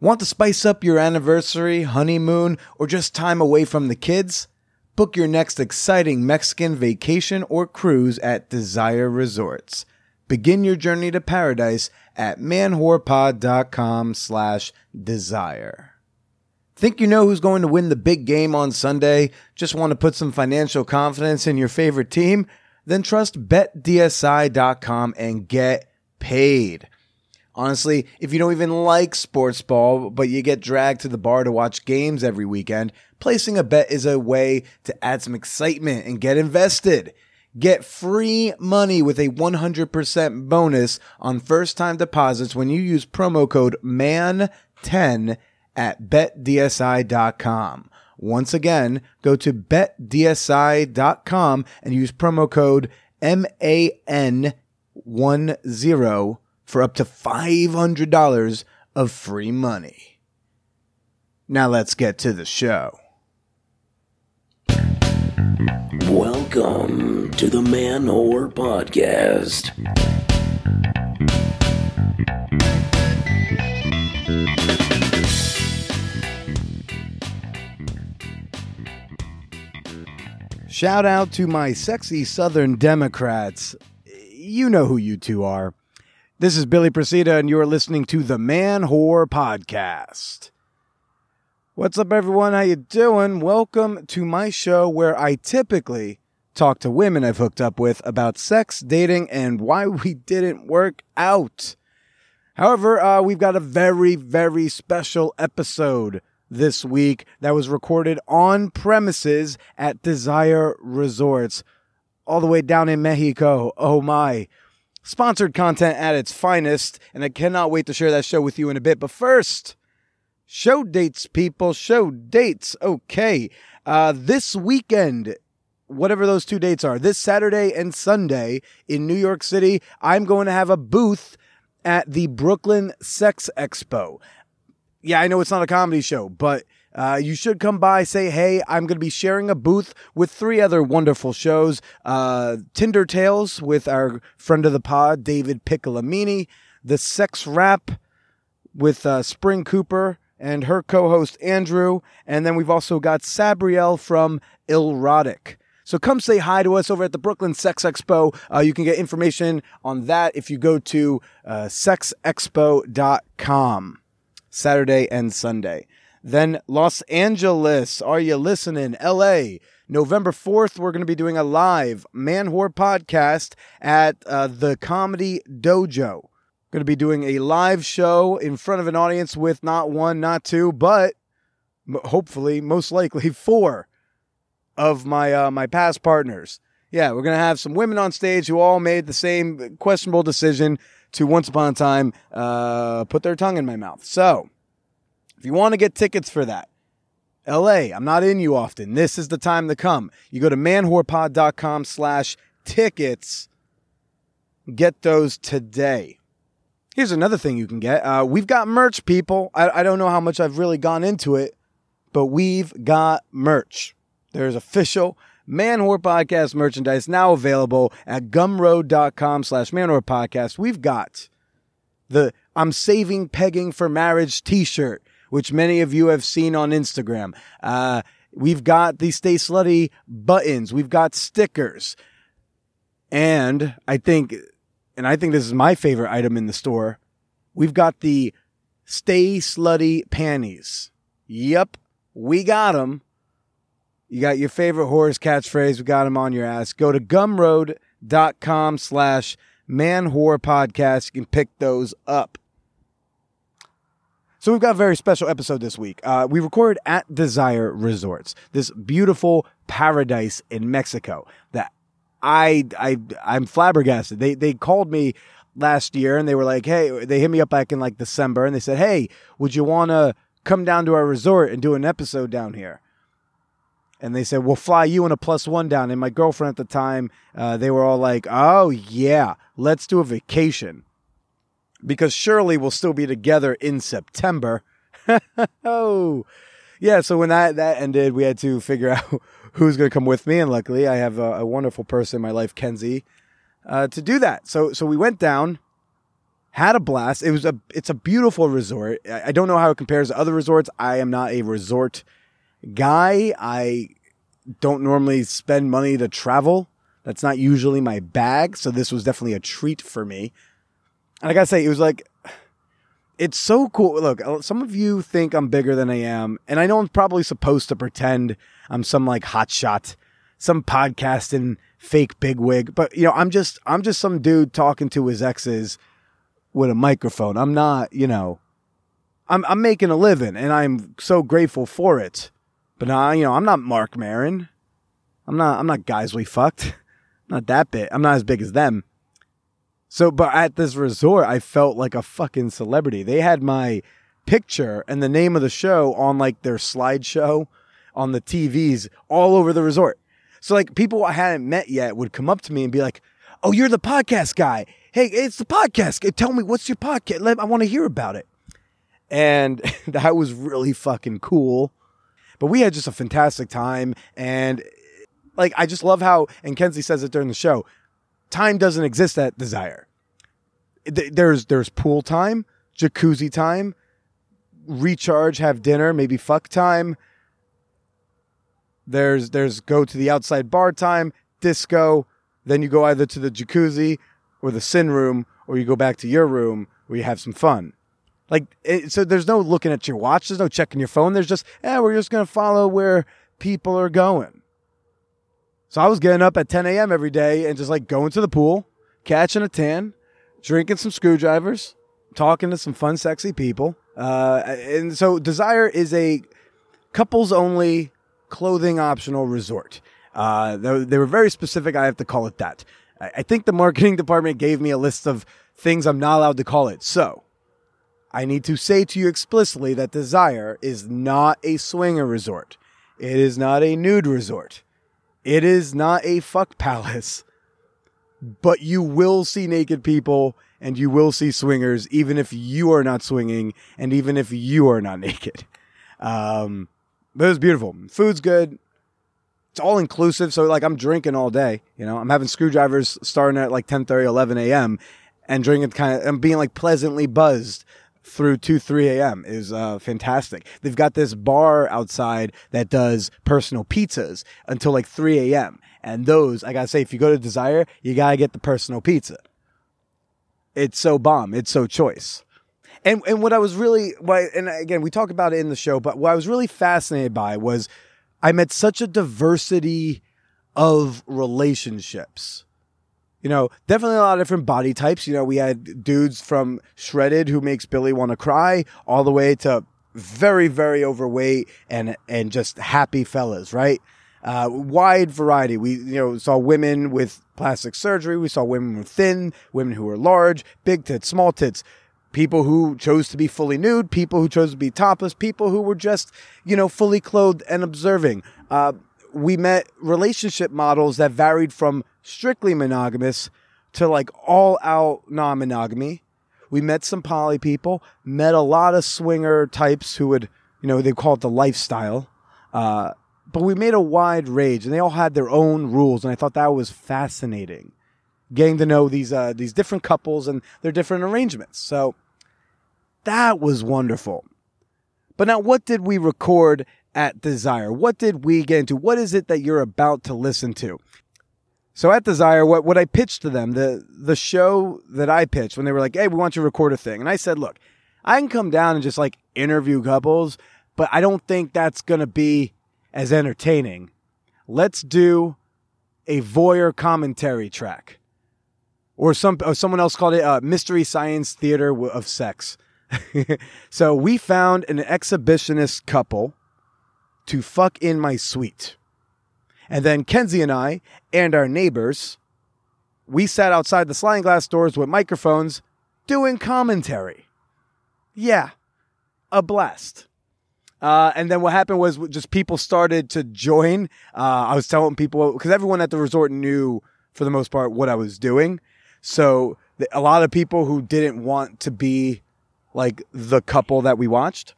Want to spice up your anniversary, honeymoon, or just time away from the kids? Book your next exciting Mexican vacation or cruise at Desire Resorts. Begin your journey to paradise at manwhorepod.com slash desire. Think you know who's going to win the big game on Sunday? Just want to put some financial confidence in your favorite team? Then trust betdsi.com and get paid. Honestly, if you don't even like sports ball, but you get dragged to the bar to watch games every weekend, placing a bet is a way to add some excitement and get invested. Get free money with a 100% bonus on first time deposits when you use promo code MAN10 at betdsi.com. Once again, go to betdsi.com and use promo code MAN10 for up to $500 of free money. Now let's get to the show. Welcome to the Man Whore Podcast. Shout out to my sexy Southern Democrats. You know who you two are. This is Billy Procida, and you're listening to the Man Whore Podcast. What's up, everyone? How you doing? Welcome to my show where I typically talk to women I've hooked up with about sex, dating, and why we didn't work out. However, uh, we've got a very, very special episode this week that was recorded on premises at Desire Resorts, all the way down in Mexico. Oh my. Sponsored content at its finest, and I cannot wait to share that show with you in a bit. But first, show dates, people. Show dates. Okay. Uh, this weekend, whatever those two dates are, this Saturday and Sunday in New York City, I'm going to have a booth at the Brooklyn Sex Expo yeah, I know it's not a comedy show, but uh, you should come by, say, hey, I'm going to be sharing a booth with three other wonderful shows uh, Tinder Tales with our friend of the pod, David Piccolamini, The Sex Rap with uh, Spring Cooper and her co host, Andrew. And then we've also got Sabrielle from Erotic. So come say hi to us over at the Brooklyn Sex Expo. Uh, you can get information on that if you go to uh, sexexpo.com. Saturday and Sunday. Then Los Angeles, are you listening? LA, November 4th, we're going to be doing a live Man Whore podcast at uh, the Comedy Dojo. Going to be doing a live show in front of an audience with not one, not two, but hopefully, most likely, four of my uh, my past partners. Yeah, we're going to have some women on stage who all made the same questionable decision to Once Upon a Time uh, put their tongue in my mouth. So, if you want to get tickets for that, LA, I'm not in you often. This is the time to come. You go to manwhorepod.com slash tickets. Get those today. Here's another thing you can get. Uh, we've got merch, people. I, I don't know how much I've really gone into it, but we've got merch. There's official Man Whore Podcast merchandise now available at gumroad.com slash manwhore podcast. We've got the I'm saving pegging for marriage t-shirt, which many of you have seen on Instagram. Uh, we've got the Stay Slutty buttons. We've got stickers. And I think, and I think this is my favorite item in the store. We've got the Stay Slutty panties. Yep, we got them. You got your favorite horse catchphrase. We got them on your ass. Go to gumroad.com slash man whore podcast. You can pick those up. So we've got a very special episode this week. Uh, we recorded at Desire Resorts, this beautiful paradise in Mexico that I, I, I'm flabbergasted. They, they called me last year and they were like, Hey, they hit me up back in like December and they said, Hey, would you want to come down to our resort and do an episode down here? and they said, "We'll fly you and a plus one down." And my girlfriend at the time, uh, they were all like, "Oh yeah, let's do a vacation," because surely we'll still be together in September. oh, yeah. So when that that ended, we had to figure out who's going to come with me, and luckily, I have a, a wonderful person in my life, Kenzie, uh, to do that. So so we went down, had a blast. It was a it's a beautiful resort. I, I don't know how it compares to other resorts. I am not a resort guy. I don't normally spend money to travel. That's not usually my bag. So this was definitely a treat for me. And I gotta say, it was like, it's so cool. Look, uh, some of you think I'm bigger than I am. And I know I'm probably supposed to pretend I'm some like hotshot, some podcasting fake bigwig. But, you know, I'm just, I'm just some dude talking to his exes with a microphone. I'm not, you know, I'm, I'm making a living and I'm so grateful for it. But uh, you know, I'm not Marc Maron. I'm not. I'm not guys we fucked. I'm not that big. I'm not as big as them. So, but at this resort, I felt like a fucking celebrity. They had my picture and the name of the show on like their slideshow on the TVs all over the resort. So, like people I hadn't met yet would come up to me and be like, "Oh, you're the podcast guy. Hey, it's the podcast. Uh, tell me what's your podcast. I want to hear about it." And that was really fucking cool. But we had just a fantastic time. And like, I just love how, and Kenzie says it during the show, time doesn't exist at Desire. There's, there's pool time, jacuzzi time, recharge, have dinner, maybe fuck time. There's, there's go to the outside bar time, disco. Then you go either to the jacuzzi or the sin room, or you go back to your room where you have some fun. Like, it, so there's no looking at your watch. There's no checking your phone. There's just, yeah, we're just to follow where people are going. So I was getting up at 10 a.m. every day and just like going to the pool, catching a tan, drinking some screwdrivers, talking to some fun, sexy people. Uh, and so Desire is a couples only clothing optional resort. Uh, they, they were very specific. I have to call it that. I think the marketing department gave me a list of things I'm not allowed to call it. So I need to say to you explicitly that Desire is not a swinger resort. It is not a nude resort. It is not a fuck palace. But you will see naked people and you will see swingers, even if you are not swinging and even if you are not naked. Um, but it was beautiful. Food's good. It's all inclusive. So like I'm drinking all day, you know, I'm having screwdrivers starting at like 10 30, 11 a.m. and drinking kind of, I'm being like pleasantly buzzed through 2 3 a.m. is uh, fantastic. They've got this bar outside that does personal pizzas until like 3 a.m. And those, I gotta say, if you go to Desire, you gotta get the personal pizza. It's so bomb. It's so choice. And and what I was really, why and again, we talk about it in the show, but what I was really fascinated by was I met such a diversity of relationships you know, definitely a lot of different body types. You know, we had dudes from shredded who makes Billy want to cry all the way to very, very overweight and, and just happy fellas, right? Uh, wide variety. We, you know, saw women with plastic surgery. We saw women were thin, women who were large, big tits, small tits, people who chose to be fully nude, people who chose to be topless, people who were just, you know, fully clothed and observing. Uh, we met relationship models that varied from strictly monogamous to like all out non monogamy. We met some poly people, met a lot of swinger types who would, you know, they call it the lifestyle. Uh, but we made a wide range and they all had their own rules. And I thought that was fascinating getting to know these, uh, these different couples and their different arrangements. So that was wonderful. But now, what did we record at Desire? What did we get into? What is it that you're about to listen to? So at Desire, what, what I pitched to them, the, the show that I pitched when they were like, hey, we want you to record a thing. And I said, look, I can come down and just like interview couples, but I don't think that's going to be as entertaining. Let's do a voyeur commentary track. Or some or someone else called it uh, mystery science theater of sex. so we found an exhibitionist couple to fuck in my suite. And then Kenzie and I and our neighbors, we sat outside the sliding glass doors with microphones doing commentary. Yeah, a blast. Uh, and then what happened was just people started to join. Uh, I was telling people because everyone at the resort knew for the most part what I was doing. So the, a lot of people who didn't want to be like the couple that we watched,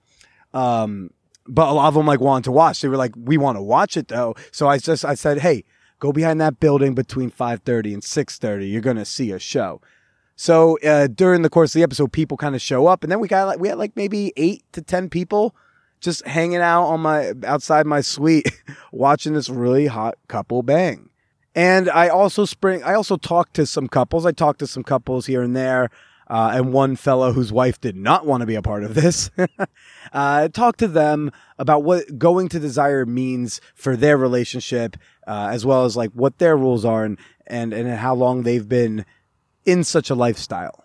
um, but a lot of them like wanted to watch. They were like, "We want to watch it though." So I just I said, "Hey, go behind that building between 5:30 and 6:30. You're gonna see a show." So uh, during the course of the episode, people kind of show up, and then we got like we had like maybe eight to ten people just hanging out on my outside my suite, watching this really hot couple bang. And I also spring. I also talked to some couples. I talked to some couples here and there, uh, and one fellow whose wife did not want to be a part of this. uh, talked to them about what going to desire means for their relationship, uh, as well as like what their rules are and and and how long they've been in such a lifestyle.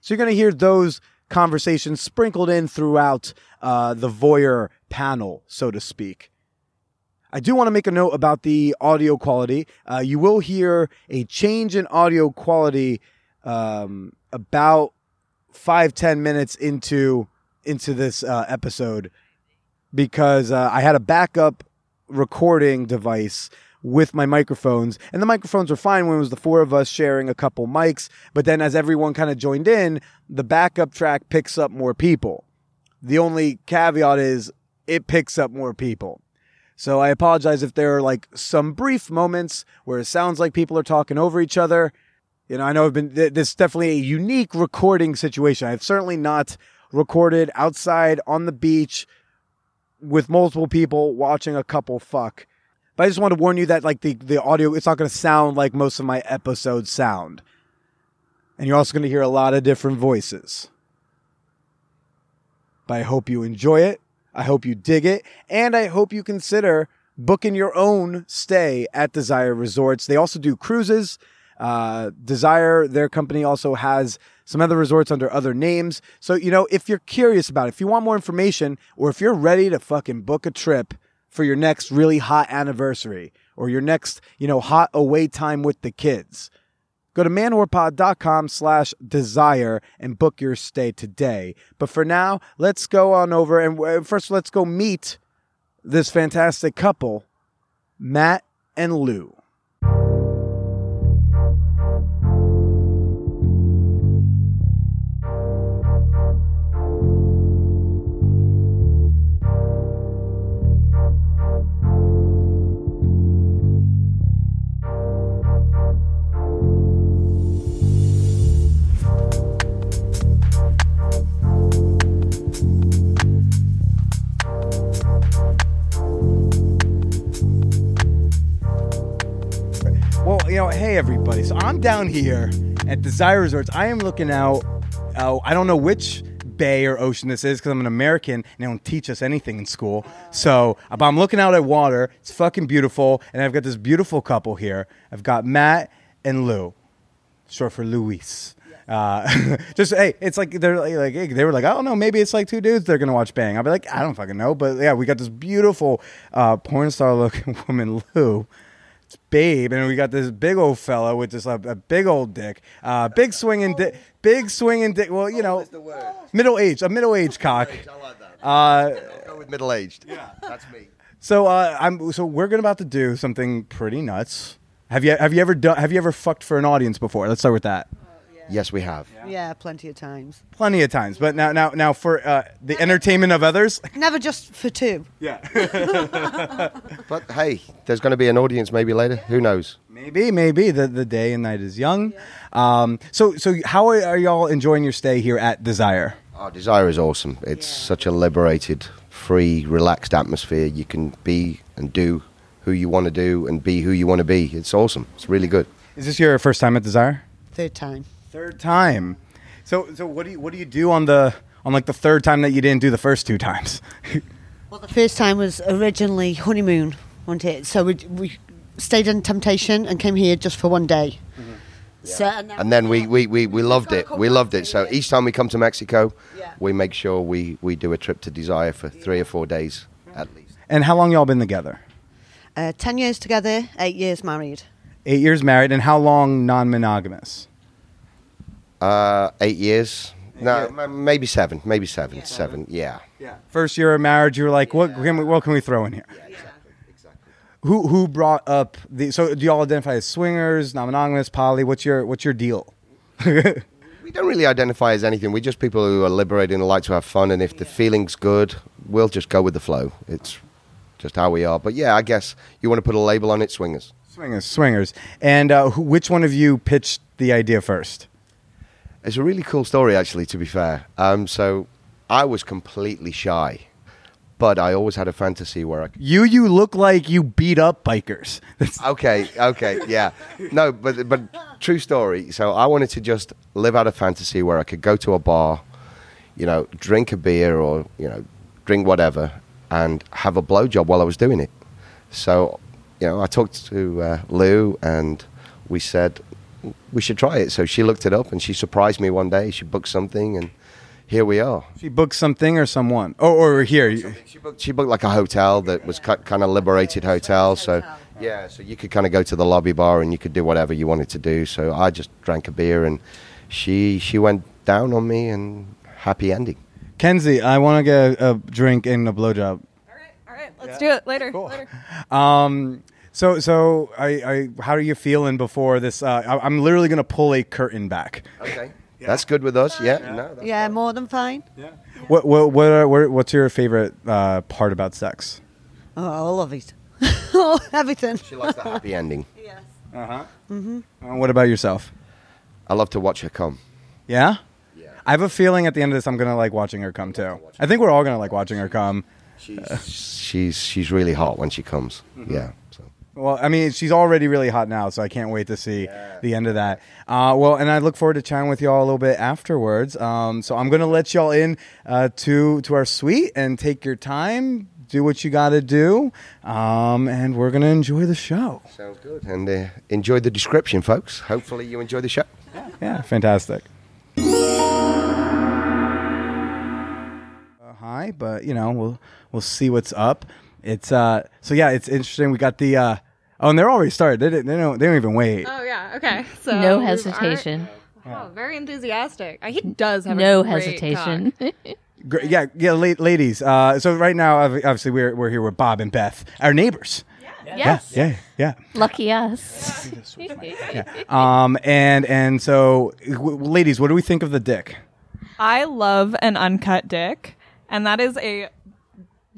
So you're going to hear those conversations sprinkled in throughout uh, the voyeur panel, so to speak. I do want to make a note about the audio quality. Uh, you will hear a change in audio quality um, about five ten minutes into into this uh, episode because uh, I had a backup recording device with my microphones, and the microphones were fine when it was the four of us sharing a couple mics. But then, as everyone kind of joined in, the backup track picks up more people. The only caveat is it picks up more people. So I apologize if there are like some brief moments where it sounds like people are talking over each other. You know, I know I've been, th- this is definitely a unique recording situation. I've certainly not recorded outside on the beach with multiple people watching a couple fuck. But I just want to warn you that like the, the audio, it's not going to sound like most of my episodes sound. And you're also going to hear a lot of different voices. But I hope you enjoy it. I hope you dig it. And I hope you consider booking your own stay at Desire Resorts. They also do cruises. Uh, Desire, their company also has some other resorts under other names. So, you know, if you're curious about it, if you want more information, or if you're ready to fucking book a trip for your next really hot anniversary or your next, you know, hot away time with the kids, go to manwhorepod.com slash desire and book your stay today. But for now, let's go on over and uh, first let's go meet this fantastic couple, Matt and Lou. Hey everybody. So I'm down here at Desire Resorts. I am looking out. Oh, I don't know which bay or ocean this is because I'm an American and they don't teach us anything in school. So, but I'm looking out at water. It's fucking beautiful, and I've got this beautiful couple here. I've got Matt and Lou, short for Luis. Uh, just hey, it's like they're like, like hey, they were like I don't know maybe it's like two dudes they're gonna watch Bang. I'll be like I don't fucking know, but yeah, we got this beautiful uh, porn star looking woman Lou Babe, and we got this big old fella with this uh, a big old dick, uh, big swinging dick, big swinging dick. Well, you know, middle age, a middle aged cock. I like that. Uh, Go with middle aged. Yeah, that's me. so uh, I'm so we're gonna about to do something pretty nuts. Have you have you ever done have you ever fucked for an audience before? Let's start with that. Yes, we have. Yeah, plenty of times. Plenty of times, but now now now for uh, the entertainment of others. Never just for two. Yeah, But hey, there's going to be an audience maybe later. Who knows? maybe maybe the the day and night is young. Um, so so how are, are y'all enjoying your stay here at Desire? Our desire is awesome. It's such a liberated, free, relaxed atmosphere. You can be and do who you want to do and be who you want to be. It's awesome. It's really good. Is this your first time at Desire? Third time. Third time. So so what do you what do you do on the on like the third time that you didn't do the first two times? Well, the first time was originally honeymoon, wasn't it? So we, we stayed in Temptation and came here just for one day. So, and, then, And then we, we, we, we loved it. We loved it. So each time we come to Mexico, Yeah. we make sure we, we do a trip to Desire for three or four days at least. and how long y'all been together? uh, ten years together, eight years married. Eight years married, and how long non-monogamous? Uh, eight years. No, years. m- maybe seven. Maybe seven. Seven. Yeah. Yeah. First year of marriage, you were like, what can we what can we throw in here? Exactly, exactly. Who who brought up the? So do y'all identify as swingers, non-monogamous, poly? What's your what's your deal? We don't really identify as anything. We're just people who are liberated and like to have fun. And if the feeling's good, we'll just go with the flow. It's just how we are. But yeah, I guess you want to put a label on it, swingers. swingers, swingers. And uh, who, which one of you pitched the idea first? It's a really cool story, actually. To be fair, um, so I was completely shy, but I always had a fantasy where I could You you look like you beat up bikers. Okay, okay, yeah. No, but but true story. So I wanted to just live out a fantasy where I could go to a bar, you know, drink a beer or you know, drink whatever, and have a blowjob while I was doing it. So, you know, I talked to uh, Lou, and we said we should try it. So she looked it up, and she surprised me one day. She booked something, and here we are. she booked something or someone. Oh, or here. you- She booked, she booked like a hotel that was kind of liberated hotel. So yeah, so you could kind of go to the lobby bar and you could do whatever you wanted to do. So I just drank a beer and she she went down on me and happy ending. Kenzie, I want to get a, a drink and a blowjob. All right, all right, let's do it later. Later. Um, so so I, I how are you feeling before this? Uh, I, I'm literally gonna pull a curtain back. Okay, that's good with us. Yeah, no, Yeah, more than fine. What what what, are, what what's your favorite uh, part about sex? Oh, all of it. oh, everything. she likes the happy ending. Yes. Uh, huh. Mm hmm. what about yourself? I love to watch her come. Yeah. Yeah. I have a feeling at the end of this, I'm gonna like watching her come too. I think we're all gonna like watching her come. She's she's she's really hot when she comes. Yeah. Well, I mean, she's already really hot now, so I can't wait to see the end of that. Uh, well, and I look forward to chatting with y'all a little bit afterwards. Um, so I'm gonna let y'all in uh, to to our suite and take your time, do what you got to do, um, and we're gonna enjoy the show. Sounds good. And uh, enjoy the description, folks. Hopefully you enjoy the show. Yeah, fantastic. Uh, hi, but you know we'll we'll see what's up. It's uh so yeah, it's interesting. We got the uh oh, and they're already started. They didn't, they don't they don't even wait. Oh yeah, okay. So No we hesitation. are- oh, very enthusiastic. Uh, He does have No a great hesitation. cock. Gr- yeah, yeah, la- ladies. Uh, so right now, ob- obviously, we're we're here with Bob and Beth, our neighbors. Yeah, yes. Yeah, yeah, Lucky us. yeah. Um, and and so, w- ladies, what do we think of the dick? I love an uncut dick, and that is a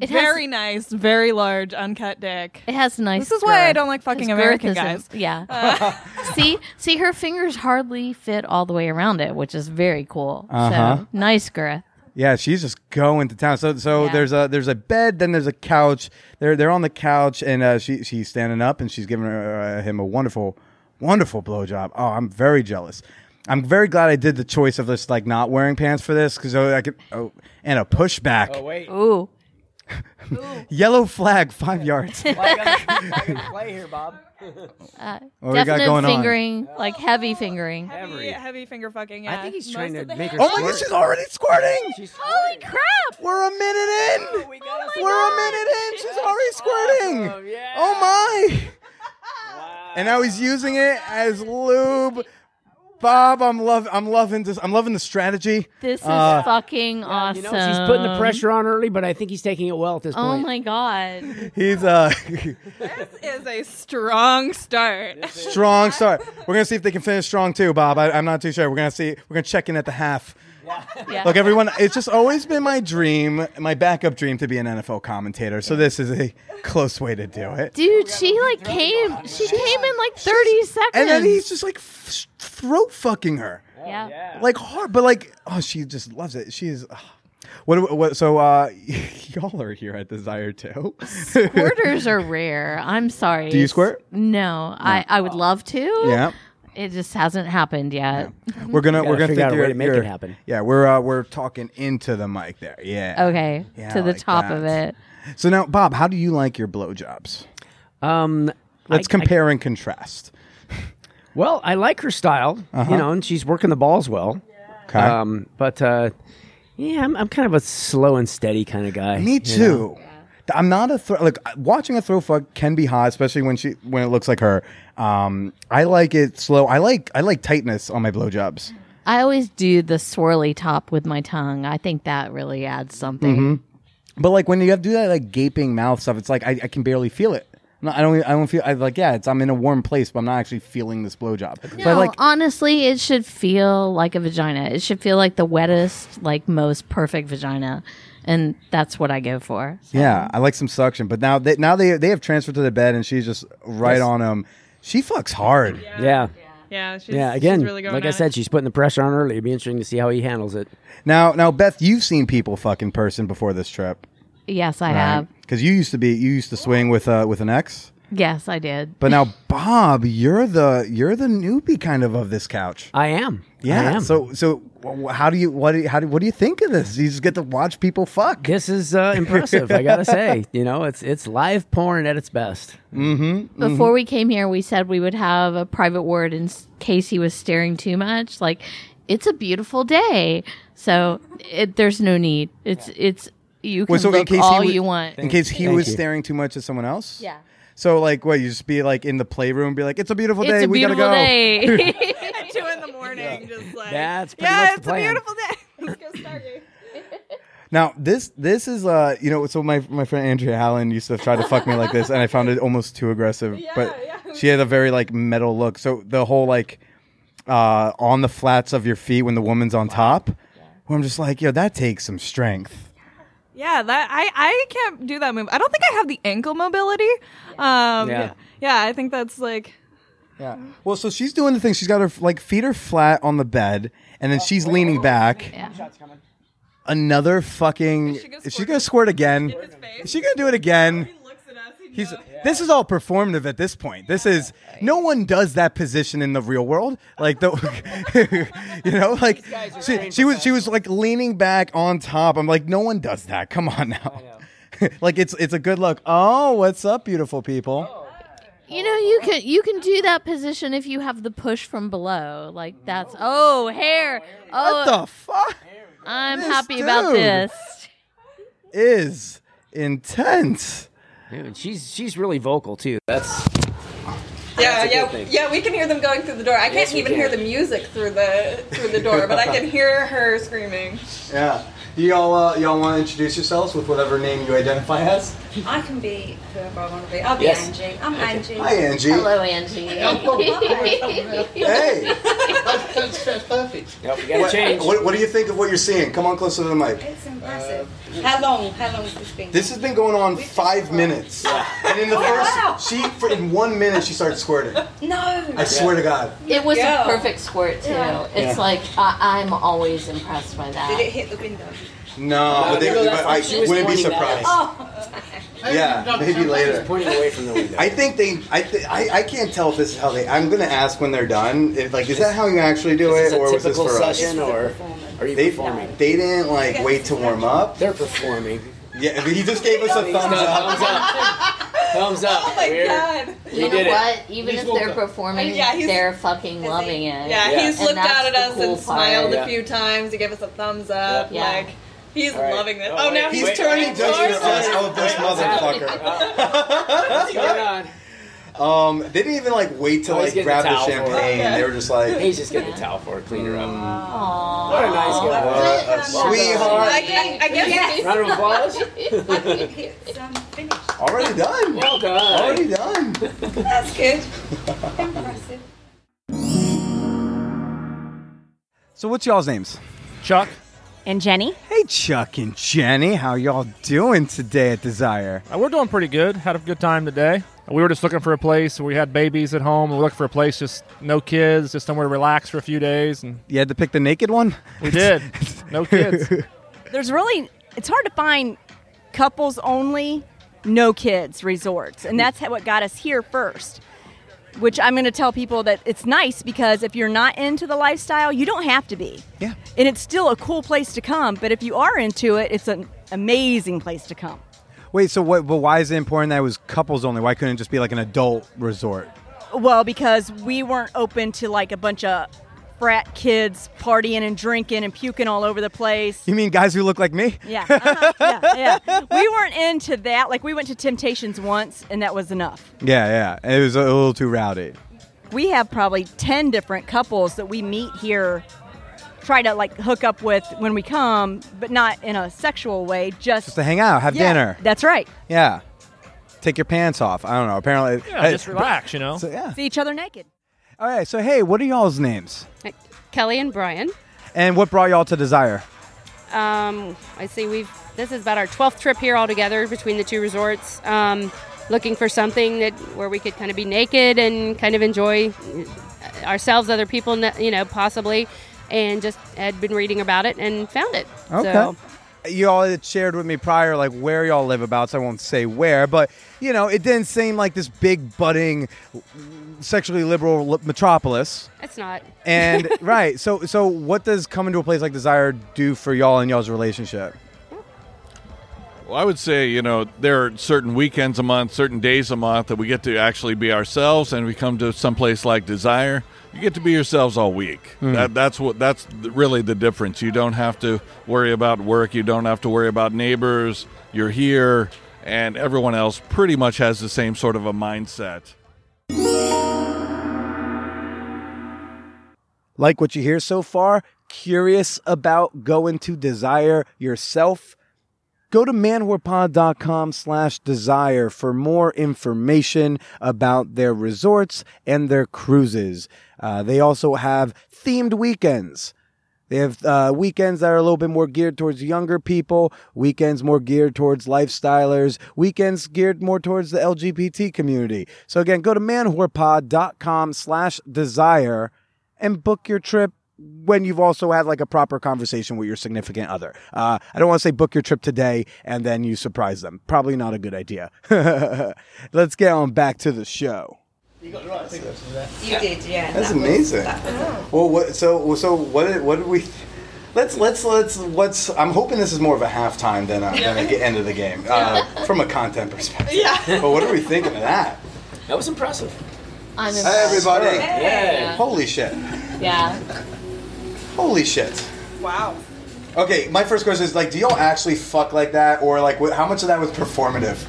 It has- very nice, very large uncut dick. It has nice. This is why I don't like fucking American guys. Yeah. see, see, her fingers hardly fit all the way around it, which is very cool. Uh-huh. So nice girth. Yeah, she's just going to town. So so Yeah. there's a there's a bed, then there's a couch. They're they're on the couch, and uh, she she's standing up, and she's giving her, uh, him a wonderful wonderful blowjob. Oh, I'm very jealous. I'm very glad I did the choice of just like not wearing pants for this because I could. Oh, and a pushback. Oh wait, Ooh. Yellow flag, five yards. Why gotta, why gotta play here, Bob. Uh, What we got definite going on? fingering, like heavy fingering. Heavy, heavy finger fucking. Yeah. I think he's Most trying to make hair- her oh my god, she's already squirting. Holy crap! We're a minute in. We got We're a minute in. She's already squirting. Awesome, yeah. Oh my. Wow. And now he's using it as lube. Bob, I'm love I'm loving this I'm loving the strategy. This is Uh, fucking awesome. You know, she's putting the pressure on early, but I think he's taking it well at this point. Oh point. my god. He's uh This is a strong start. strong start. We're gonna see if they can finish strong too, Bob. I, I'm not too sure. We're gonna see we're gonna check in at the half. Yeah. Look, everyone, it's just always been my dream, my backup dream to be an NFL commentator. So this is a close way to do it. Dude, she like came. She came in like thirty seconds. And then he's just like f- throat fucking her. yeah. Yeah. like hard, but like oh, she just loves it. She's ugh. what, what? So uh, y'all are here at Desire too. Squirters are rare. I'm sorry. Do you It's- squirt? No, I I would love to. yeah, It just hasn't happened yet. we're gonna we're gonna figure out a way to make it happen. Yeah, we're uh, we're talking into the mic there. Yeah. Okay. Yeah, to the like top that. of it. So now, Bob, how do you like your blowjobs? Um, Let's I- compare and contrast. well, I like her style, you know, and she's working the balls well. Okay. Um, but uh, yeah, I'm, I'm kind of a slow and steady kind of guy. Me you too. know? I'm not a throw. Like watching a throw fuck can be hot, especially when she when it looks like her. Um, I like it slow. I like I like tightness on my blowjobs. I always do the swirly top with my tongue. I think that really adds something. But like when you have to do that like gaping mouth stuff, it's like I, I can barely feel it. No, I don't. I don't feel. I like. Yeah, it's. I'm in a warm place, but I'm not actually feeling this blowjob. So No, like. honestly, it should feel like a vagina. It should feel like the wettest, like most perfect vagina, and that's what I go for. So- Yeah, I like some suction. But now they now they they have transferred to the bed, and she's just right on him. She fucks hard. Yeah. Yeah, she's, yeah, again, she's really going like I at said, it. she's putting the pressure on early. It'd be interesting to see how he handles it. Now, now, Beth, you've seen people fuck in person before this trip, Yes, I have. Because you used to be, you used to swing with uh, with an ex, Yes, I did. but now Bob, you're the you're the newbie kind of of this couch. I am. Yeah. I am. So so wh- how do you what do you, how do, what do you think of this? You just get to watch people fuck. this is uh, impressive. I gotta say, you know, it's it's live porn at its best. Before we came here, we said we would have a private word in case he was staring too much. Like, it's a beautiful day, so it, there's no need. It's it's you can Wait, so in look case all wa- you want. In case he Thank was you. staring too much at someone else. Yeah, So like what? You just be like in the playroom, be like, "It's a beautiful it's day. a we gotta beautiful go." day. At two in the morning, just like That's pretty yeah, much the it's a beautiful day. Let's go stargate. Now this this is uh you know so my my friend Andrea Allen used to try to fuck me like this and I found it almost too aggressive but yeah. she had a very like metal look so the whole like uh on the flats of your feet when the woman's on top where I'm just like yo that takes some strength Yeah, that I I can't do that move. I don't think I have the ankle mobility. Um, Yeah. yeah. yeah, I think that's like yeah well so she's doing the thing she's got her like feet are flat on the bed and then she's leaning back yeah. another fucking Is she gonna is she squirt gonna squirt again his face. is she gonna do it again looks at us. He He's knows. this is all performative at this point. This is no one does that position in the real world. Like the you know, like she, she was she was like leaning back on top. I'm like, no one does that. Come on now. like it's it's a good look. Oh, what's up, beautiful people? You know, you can you can do that position if you have the push from below. Like that's oh hair. Oh, What the fuck I'm this happy about dude? this. is intense? Dude, she's she's really vocal too. That's Yeah, a good yeah, thing. yeah. We can hear them going through the door. I can't even can. hear the music through the through the door, but I can hear her screaming. Yeah. Y'all uh, y'all want to introduce yourselves with whatever name you identify as? I can be whoever I want to be. I'll be Yes. Angie. I'm Angie. Hi, Angie. Hello, Angie. Hey. That's perfect. yep, we gotta change. What, what do you think of what you're seeing? Come on closer to the mic. It's impressive. How long? How long has this been? This has been going on five minutes, and in the first, she for, in one minute she started squirting. no. I swear to God. It was Yeah. a perfect squirt too. Yeah. It's like I, I'm always impressed by that. Did it hit the window? No, but they, no, but I she was wouldn't be pointing that surprised. Oh, Yeah, maybe later. Pointing away from the window. I think they. I, th- I I can't tell if this is how they. I'm gonna ask when they're done. If, like, is that how you actually do is it, or was this typical for us? or are you They performing? they didn't like wait to warm up. They're performing. Yeah, he just gave us a thumbs up. Thumbs up. Thumbs up. oh my We're- god. We you know did it. what? Even He's if they're woke up. performing, Yeah, they're fucking loving it. Yeah, Yeah. he's And looked that's out at the us cool and smiled part. a few times. He gave us a thumbs up. Yeah. Like he's All right. loving this. Oh, Oh, now he's wait, turning wait, Just towards for us, us. oh, this motherfucker. What's going on? Um, they didn't even like wait to Oh, like grab the the champagne. it. They were just like, He's just getting the towel for her, clean her up. Aww. What a nice guy. what a sweetheart. I, I, I guess Round of applause. it's um, finished. Already done. Well done. Already done. That's good. Impressive. So what's y'all's names? Chuck, And Jenny? Hey Chuck and Jenny, how y'all doing today at Desire? uh, we're doing pretty good. Had a good time today. We were just looking for a place. We had babies at home. We were looking for a place just no kids, just somewhere to relax for a few days, and You had to pick the naked one? we did. No kids. There's really, it's hard to find couples only, no kids resorts. And that's what got us here first. Which I'm going to tell people that it's nice because if you're not into the lifestyle, you don't have to be. Yeah. And it's still a cool place to come. But if you are into it, it's an amazing place to come. Wait, so what? But why is it important that it was couples only? Why couldn't it just be like an adult resort? Well, because we weren't open to like a bunch of frat kids partying and drinking and puking all over the place. You mean guys who look like me? Yeah, uh-huh, yeah, yeah. We weren't into that. Like we went to Temptations once, and that was enough. Yeah, yeah. It was a little too rowdy. We have probably ten different couples that we meet here, try to like hook up with when we come, but not in a sexual way. Just, Just to hang out, have Yeah, dinner. That's right. Yeah. Take your pants off. I don't know. Apparently. Yeah, Hey, just relax, you know. So, yeah. See each other naked. All right. So hey, what are y'all's names? Kelly and Brian. And what brought y'all to Desire? Um, I see we've this is about our 12th trip here all together between the two resorts. Um, looking for something that where we could kind of be naked and kind of enjoy ourselves, other people, you know, possibly, and just had been reading about it and found it. Okay. So, You all had shared with me prior, like where y'all live about, so I won't say where, but you know, it didn't seem like this big budding, sexually liberal li- metropolis. it's not. And right, so so what does coming to a place like Desire do for y'all and y'all's relationship? Well, I would say, you know, there are certain weekends a month, certain days a month that we get to actually be ourselves, and we come to some place like Desire. You get to be yourselves all week. Hmm. That, that's what that's really the difference. You don't have to worry about work. You don't have to worry about neighbors. You're here, and everyone else pretty much has the same sort of a mindset. Like what you hear so far? Curious about going to Desire yourself? Go to manwhorepod.com slash desire for more information about their resorts and their cruises. Uh, they also have themed weekends. They have uh, weekends that are a little bit more geared towards younger people, weekends more geared towards lifestylers, weekends geared more towards the LGBT community. So again, go to manwhorepod.com slash desire and book your trip when you've also had like a proper conversation with your significant other. Uh, I don't want to say book your trip today and then you surprise them. Probably not a good idea. Let's get on back to the show. You got the right thing to that. You did, yeah. That's that was- amazing. that was- Well, what, so so what did what did we? Let's let's let's what's. I'm hoping this is more of a halftime than a, than a end of the game uh, from a content perspective. Yeah. But what are we thinking of that? That was impressive. I'm Hey impressed. everybody! Yeah. Holy shit! Yeah. Holy shit! Wow. Okay, my first question is like, do y'all actually fuck like that, or like, wh- how much of that was performative?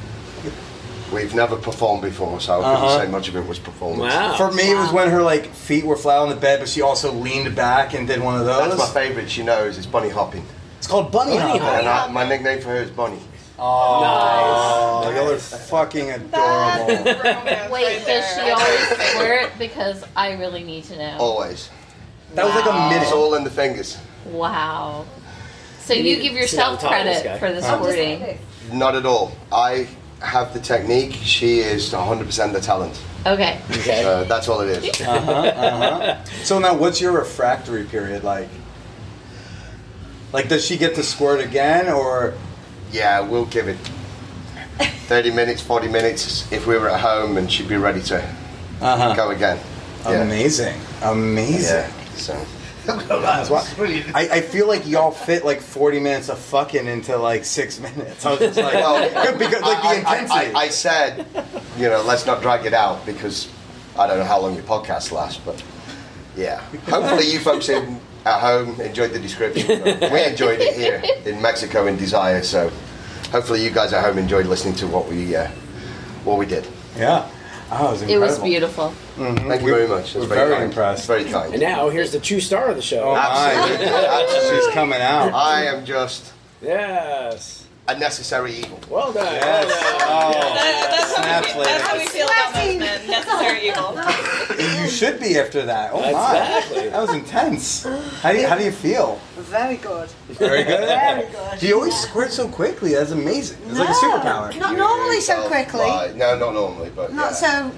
We've never performed before, so I Uh-huh. couldn't say much of it was performance. Wow. For me, it was when her like feet were flat on the bed, but she also leaned back and did one of those. That's my favourite. She knows it's bunny hopping. It's called bunny, Bunny hopping. And I, my nickname for her is Bunny. Oh, y'all are fucking adorable. Wait, does she always squirt? Because I really need to know. Always. That was like a minute. It's all in the fingers. Wow. So You you, give to sit on yourself top this credit for the I'm. Not at all. I have the technique. She is 100% the talent. Okay. So that's all it is. Uh-huh, uh-huh. So now, what's your refractory period like? Like, does she get to squirt again, or? Yeah, we'll give it 30 minutes, 40 minutes if we were at home and she'd be ready to Uh-huh. go again. Yeah. Amazing, amazing. Yeah, so. That's why- I, I feel like y'all fit like 40 minutes of fucking into like six minutes. I was just like, Well, because like the I- I- I, I said, you know, let's not drag it out because I don't know how long your podcast lasts, but yeah. Hopefully, you folks in, at home enjoyed the description. We enjoyed it here in Mexico in Desire, so hopefully, you guys at home enjoyed listening to what we uh, what we did. Yeah. Oh, it was It was beautiful. Mm-hmm. Thank you very much. That's we're very, very kind. impressed. Very kind. And now here's the true star of the show. Oh my, she's coming out. I am just Yes. A necessary evil. Well done. Yes. Oh, That's how, snaps we, that's how we feel about most men. Necessary evil. You should be after that. Oh my, Exactly. that was intense. How do you how do you feel? Very good. Very good. Very good. Do you always squirt so quickly? That's amazing. It's like a superpower. Not normally so quickly. Right. No, not normally, but Not yeah. so.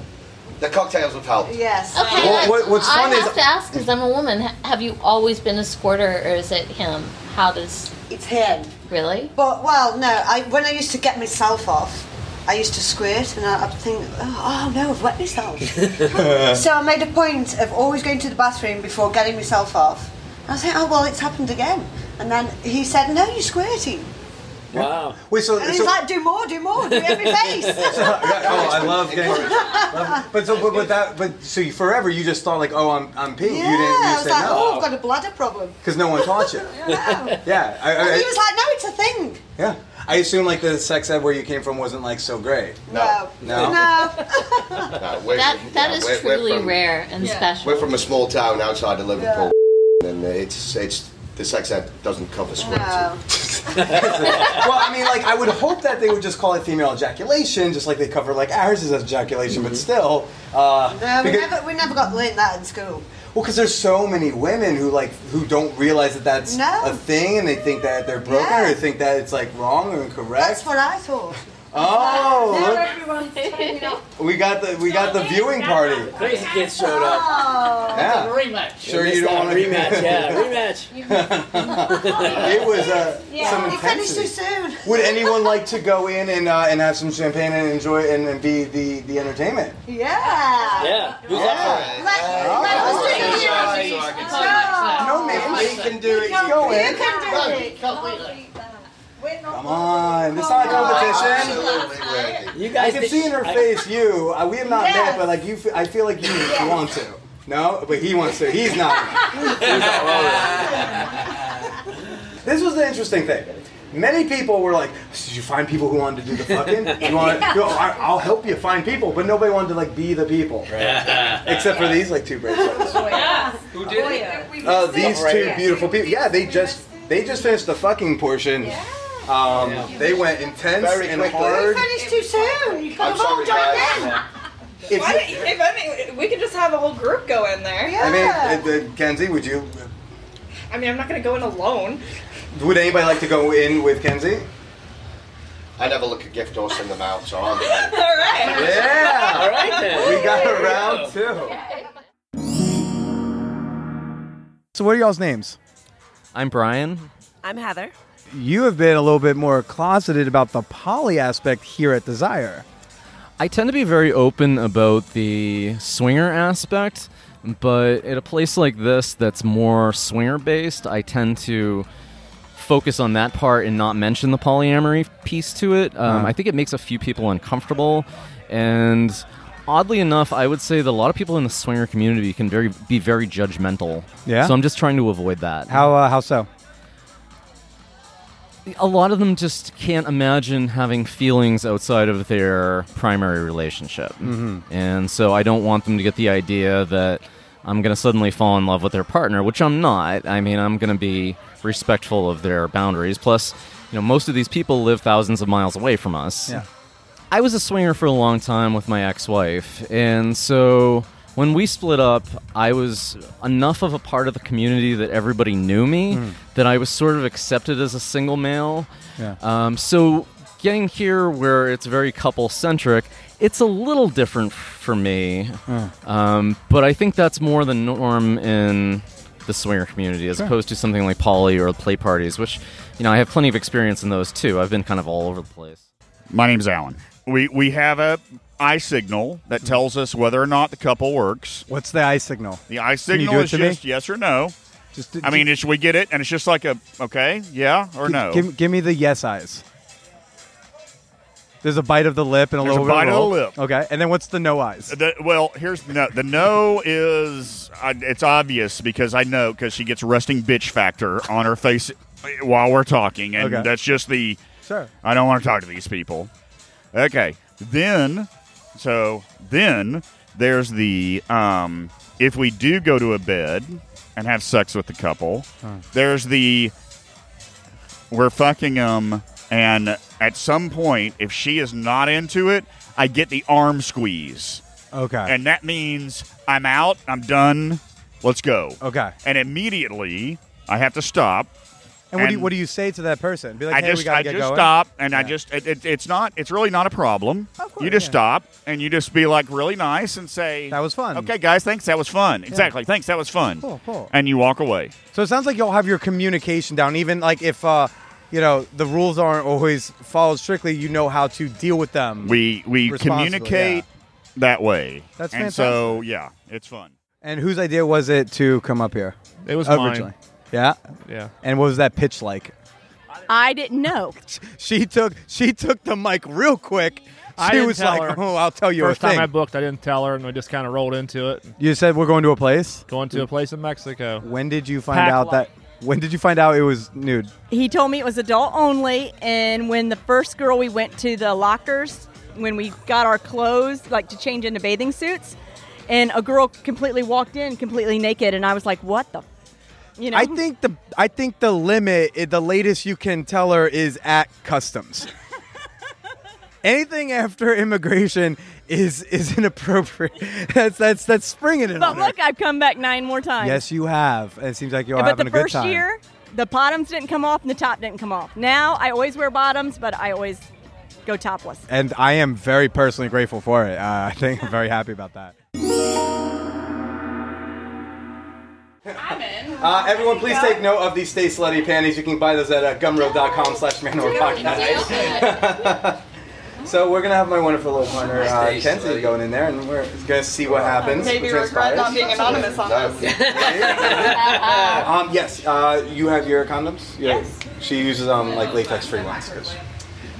the cocktails have helped. Yes. Okay. Well, what- what's fun I is- have to ask because I'm a woman. Have you always been a squirter, or is it him? How does It's him. really? But well, no. I when I used to get myself off, I used to squirt, and I, I'd think, oh, oh no, I've wet myself. so I made a point of always going to the bathroom before getting myself off. I was like, oh well, it's happened again. And then he said, no, you're squirting. Wow. Wait, so, And he's so like, do more, do more, do every in my face. oh, I love getting. love- but so, but, but that, but so you, forever you just thought like, oh, I'm, I'm pink. yeah, you didn't, I you was said like, no, oh, I've got a bladder problem. because no one taught you. Yeah. Yeah, I, I, And he was like, no, it's a thing. yeah. I assume like the sex ed where you came from wasn't like so great. No. No? No. No, we're That that yeah, is we're- we're truly from- rare and special. We're from a small town outside of Liverpool, and it's it's the sex ed doesn't cover squirting. No. Well, I mean, like I would hope that they would just call it female ejaculation, just like they cover like ours is ejaculation, but still. Uh, No, we because- never, we never got learned that in school. Well, because there's so many women who like who don't realize that that's No. a thing, and they think that they're broken, Yeah. or they think that it's like wrong or incorrect. That's what I thought. Oh, Now look, everyone's standing up. we got the we got the viewing party. Crazy kids showed up. Oh. Yeah. Rematch. Sure you don't want to rematch? Yeah, rematch. it was uh, Yeah, some you finished too soon. Would anyone like to go in and uh, and have some champagne and enjoy and, and be the the entertainment? Yeah. Yeah. Who's up for it? Let, let us do it. So No names. You can do it. Go You in. can do it. Come on, this is not a competition. Oh, You I can see in her I- face you. Uh, we have not Yes. met, but like you, f- I feel like you want to. No, but he wants to. He's not. He's not. this was the interesting thing. Many people were like, "Did you find people who wanted to do the fucking? You want? Go, I, I'll help you find people." But nobody wanted to like be the people, except for these like two brave souls. Who did it? Uh, these two beautiful people. Yeah, they just they just finished the fucking portion. Um, They went intense Very and quickly. You hard. finished too soon. You could I'm have all sorry, guys. joined in. If Why you- don't you- if any, we could just have a whole group go in there. I mean, uh, Kenzie, would you? I mean, I'm not going to go in alone. Would anybody like to go in with Kenzie? I never look a gift horse in the mouth, so I'm. All right. Yeah. All right then. We got There a round two. So, what are y'all's names? I'm Brian. I'm Heather. You have been a little bit more closeted about the poly aspect here at Desire. I tend to be very open about the swinger aspect, but at a place like this that's more swinger based, I tend to focus on that part and not mention the polyamory piece to it. Um, Uh-huh. I think it makes a few people uncomfortable, and oddly enough, I would say that a lot of people in the swinger community can very be very judgmental. Yeah? So I'm just trying to avoid that. How uh, how so? A lot of them just can't imagine having feelings outside of their primary relationship. Mhm. And so I don't want them to get the idea that I'm going to suddenly fall in love with their partner, which I'm not. I mean, I'm going to be respectful of their boundaries. Plus, you know, most of these people live thousands of miles away from us. Yeah. I was a swinger for a long time with my ex-wife, and so when we split up, I was enough of a part of the community that everybody knew me Mm. that I was sort of accepted as a single male. Yeah. Um, so getting here where it's very couple centric, it's a little different for me. Mm. Um, but I think that's more the norm in the swinger community as Sure. opposed to something like poly or play parties, which, you know, I have plenty of experience in those too. I've been kind of all over the place. My name's Alan. We we have a eye signal that tells us whether or not the couple works. What's the eye signal? The eye signal is to me? just yes or no. Just I mean, it's, we get it, and it's just like a okay, yeah or Gi- no. Give, give me the yes eyes. There's a bite of the lip and a There's a little bit bite of the roll. lip. Okay, and then what's the no eyes? The, well, here's the no. The no is it's obvious because I know because she gets resting bitch factor on her face while we're talking, and Okay. that's just the. Sure. I don't want to talk to these people. Okay, then, so then there's the um, if we do go to a bed and have sex with the couple, Huh. there's the we're fucking them, and at some point, if she is not into it, I get the arm squeeze. Okay. And that means I'm out, I'm done, let's go. Okay. And immediately, I have to stop. And what do you what do you say to that person? Be like, I hey, just we gotta I get just going. stop and I just it, it, it's not it's really not a problem. you just yeah. stop and you just be like really nice and say That was fun. Okay, guys, thanks. That was fun. Exactly. Thanks. That was fun. Cool, cool. And you walk away. So it sounds like y'all have your communication down. Even like if uh, you know the rules aren't always followed strictly, you know how to deal with them. We we responsibly, communicate that way. That's and so yeah, it's fun. And whose idea was it to come up here? It was mine. Originally. Yeah. Yeah. And what was that pitch like? I didn't know. She took she took the mic real quick. I She didn't was tell like, her. "Oh, I'll tell you First a thing." time I booked, I didn't tell her, and we just kind of rolled into it. you said we're going to a place. Going to a place in Mexico. When did you find Pack out light. that? When did you find out it was nude? He told me it was adult only, and when the first girl we went to the lockers, when we got our clothes, like to change into bathing suits, and a girl completely walked in completely naked, and I was like, "What the?" You know. I think the I think the limit, the latest you can tell her is at customs. Anything after immigration is is inappropriate. That's that's that's springing it But on her. look, I've come back nine more times. Yes, you have. It seems like you're but having the a good first year, the bottoms didn't come off and the top didn't come off. Now I always wear bottoms, but I always go topless. And I am very personally grateful for it. Uh, I think I'm very happy about that. Uh, everyone, please take note of these Stay Slutty panties. You can buy those at uh, gumroad.com slash manwhore podcast. so we're going to have my wonderful little partner, uh, Kenzie, going in there, and we're going to see what happens. Maybe what regret not transpires. being anonymous on this. Um, yes, uh, you have your condoms? Yes. She uses um, like latex-free ones.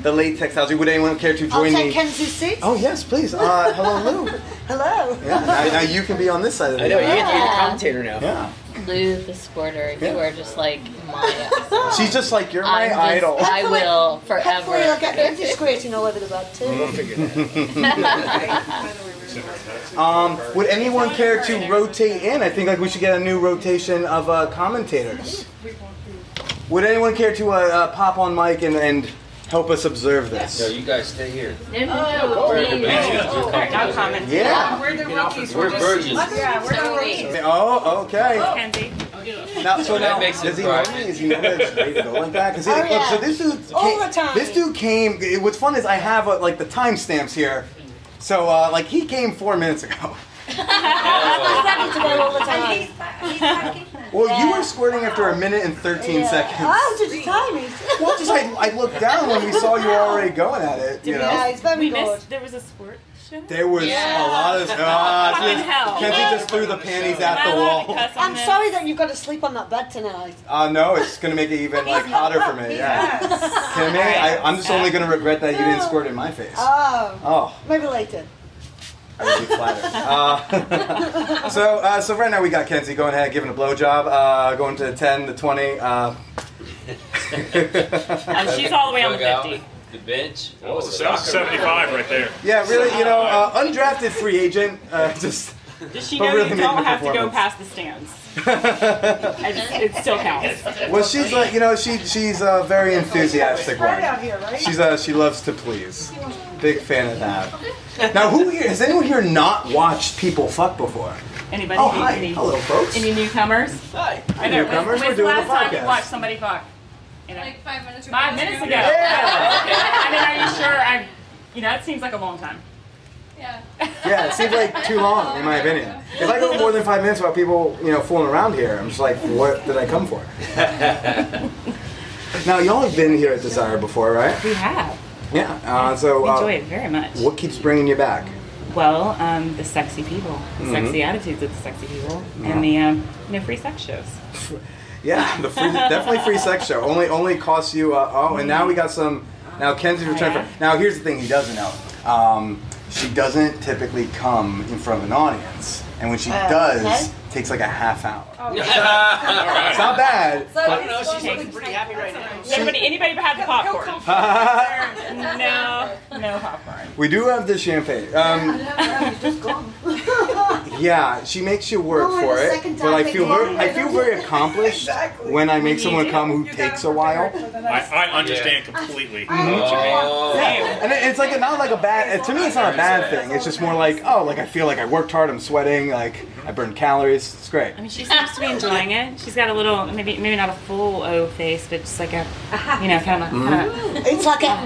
'Cause The latex housing. Would anyone care to I'll join take me? Kenzie's seat. Oh, yes, please. Uh, hello, Lou. Hello. Yeah, now, now you can be on this side of the I know, you get to be the commentator now. Yeah. Lou the squirter, you are just like my. She's just like, you're my I'm just- idol. I will Hopefully forever. I'll get Kenzie squirting all over the bed too. We'll Um, would anyone care to rotate in? I think like we should get a new rotation of uh, commentators. Would anyone care to uh, uh, pop on mic and, and help us observe this? No, you guys stay here. No, no, no. We're the please. bitches. No comment. Yeah. We're the rookies. We're just- virgins. Yeah, we're the rookies. Oh, okay. Kenzie. Now, so That now, makes it does he know private. me? Is he know that it's ready to go like that? 'Cause he- Oh, look, so this dude came, All the time. This dude came. What's fun is I have uh, like the timestamps here. So uh, like he came four minutes ago. He's ready to go all the time. Well, you were squirting after a minute and 13 Yeah. seconds. Oh, did you time it? Well, just I, I looked down when we saw you already going at it. You Yeah, know, he's very We good. missed, there was a squirt show. there was Yeah. a lot of. Ah, Fucking just- hell. Kenzie just threw the panties at the wall. I'm sorry that you've got to sleep on that bed tonight. Uh, no, it's gonna make it even like hotter for me. Yeah. Kidding me? I, I'm just only gonna regret that you didn't squirt in my face. Oh, Oh, maybe later. I would be flattered. Uh, so, uh, so right now we got Kenzie going ahead, giving a blowjob, uh, going to 10 to 20. Uh, Uh, she's all the way on the 50. The bench. That was, that was 75 right there. yeah, really, you know, uh, undrafted free agent. Uh, just. Does she know really you don't have to go past the stands? Just, it still counts. Well, she's like, you know, she she's a very enthusiastic Right one. out here, right? She's uh, she loves to please. Big fan of that. Now, who here has anyone here not watched people fuck before? Anybody? Oh, hi. Any, Hello, folks. Any newcomers? Hi. I know. Newcomers? When's, We're when's the doing a last time you podcast. watched somebody fuck? You know? Like five minutes ago. Five minutes ago. Yeah. I mean, are you sure? I, you know, it seems like a long time. Yeah. Yeah, it seems like too long, in my opinion. If I go more than five minutes without people, you know, fooling around here, I'm just like, what did I come for? now, y'all have been here at Desire before, right? We have. Yeah. Uh, so, uh, enjoy it very much. what keeps bringing you back? Well, um, the sexy people, the Mhm. sexy attitudes of the sexy people, Yeah. and the um, you know, free sex shows. Yeah, the free, definitely free sex show. Only only costs you. Uh, oh, and now we got some. Now Kenzie's return. yeah? For, now here's the thing he doesn't know. Um, she doesn't typically come in front of an audience, and when she Uh, does, okay. it takes like a half hour. All It's not bad. So but- it's supposed to be pretty happy right now. Anybody, anybody had the popcorn? no, no popcorn. we do have the champagne. Um, yeah, she makes you work for the it, second but I time feel very. I feel very accomplished when I make someone come who takes a while. I, I understand completely. Oh. And it- it's like not like a bad. To me, it's not a bad thing. It's just more like, oh, like I feel like I worked hard. I'm sweating. Like I burned calories. It's great. I mean, she seems to be enjoying it. She's got a little, maybe maybe not a full O face, but just like a, you know, kind of, kind of It's like a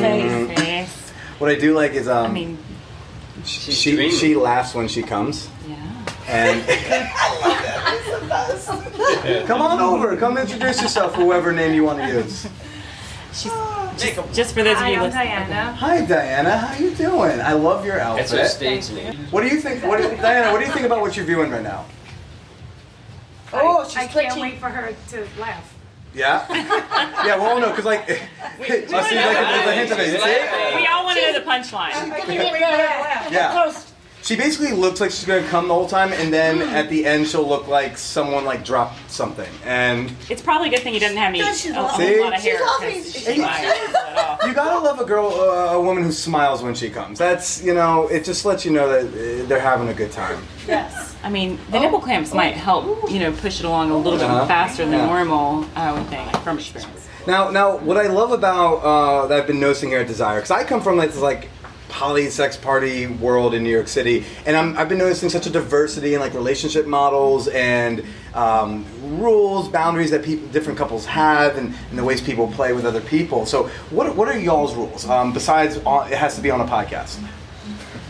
face. face. What I do like is um, I mean, she she, she laughs when she comes. Yeah. And come on over. Come introduce yourself, whoever name you want to use. she's just, just for those of Hi, you I'm listening. Diana. Hi, Diana. How you doing? I love your That's her outfit. stage name. What do you think? What, do- Diana? What do you think about what you're viewing right now? Oh, she's I can't twitching. wait for her to laugh. Yeah. yeah. Well, no, because like, I see like there's a hint of it. You? We all want to know the punchline. Yeah. She basically looks like she's gonna come the whole time, and then at the end she'll look like someone like dropped something. And It's probably a good thing he doesn't have any, a, she's a laughing. whole lot of See? hair. She's laughing. 'cause she might at all. You gotta love a girl, uh, a woman who smiles when she comes. That's you know, it just lets you know that uh, they're having a good time. Yes. I mean, the nipple clamps might help, you know, push it along a little bit Uh-huh. faster than Yeah. normal, I would think, from experience. Now, now, what I love about uh, that I've been noticing here at Desire, because I come from like this like poly sex party world in New York City, and I'm, I've been noticing such a diversity in like relationship models and um, rules, boundaries that people, different couples have, and, and the ways people play with other people. So, what what are y'all's rules? Um, besides, on, it has to be on a podcast.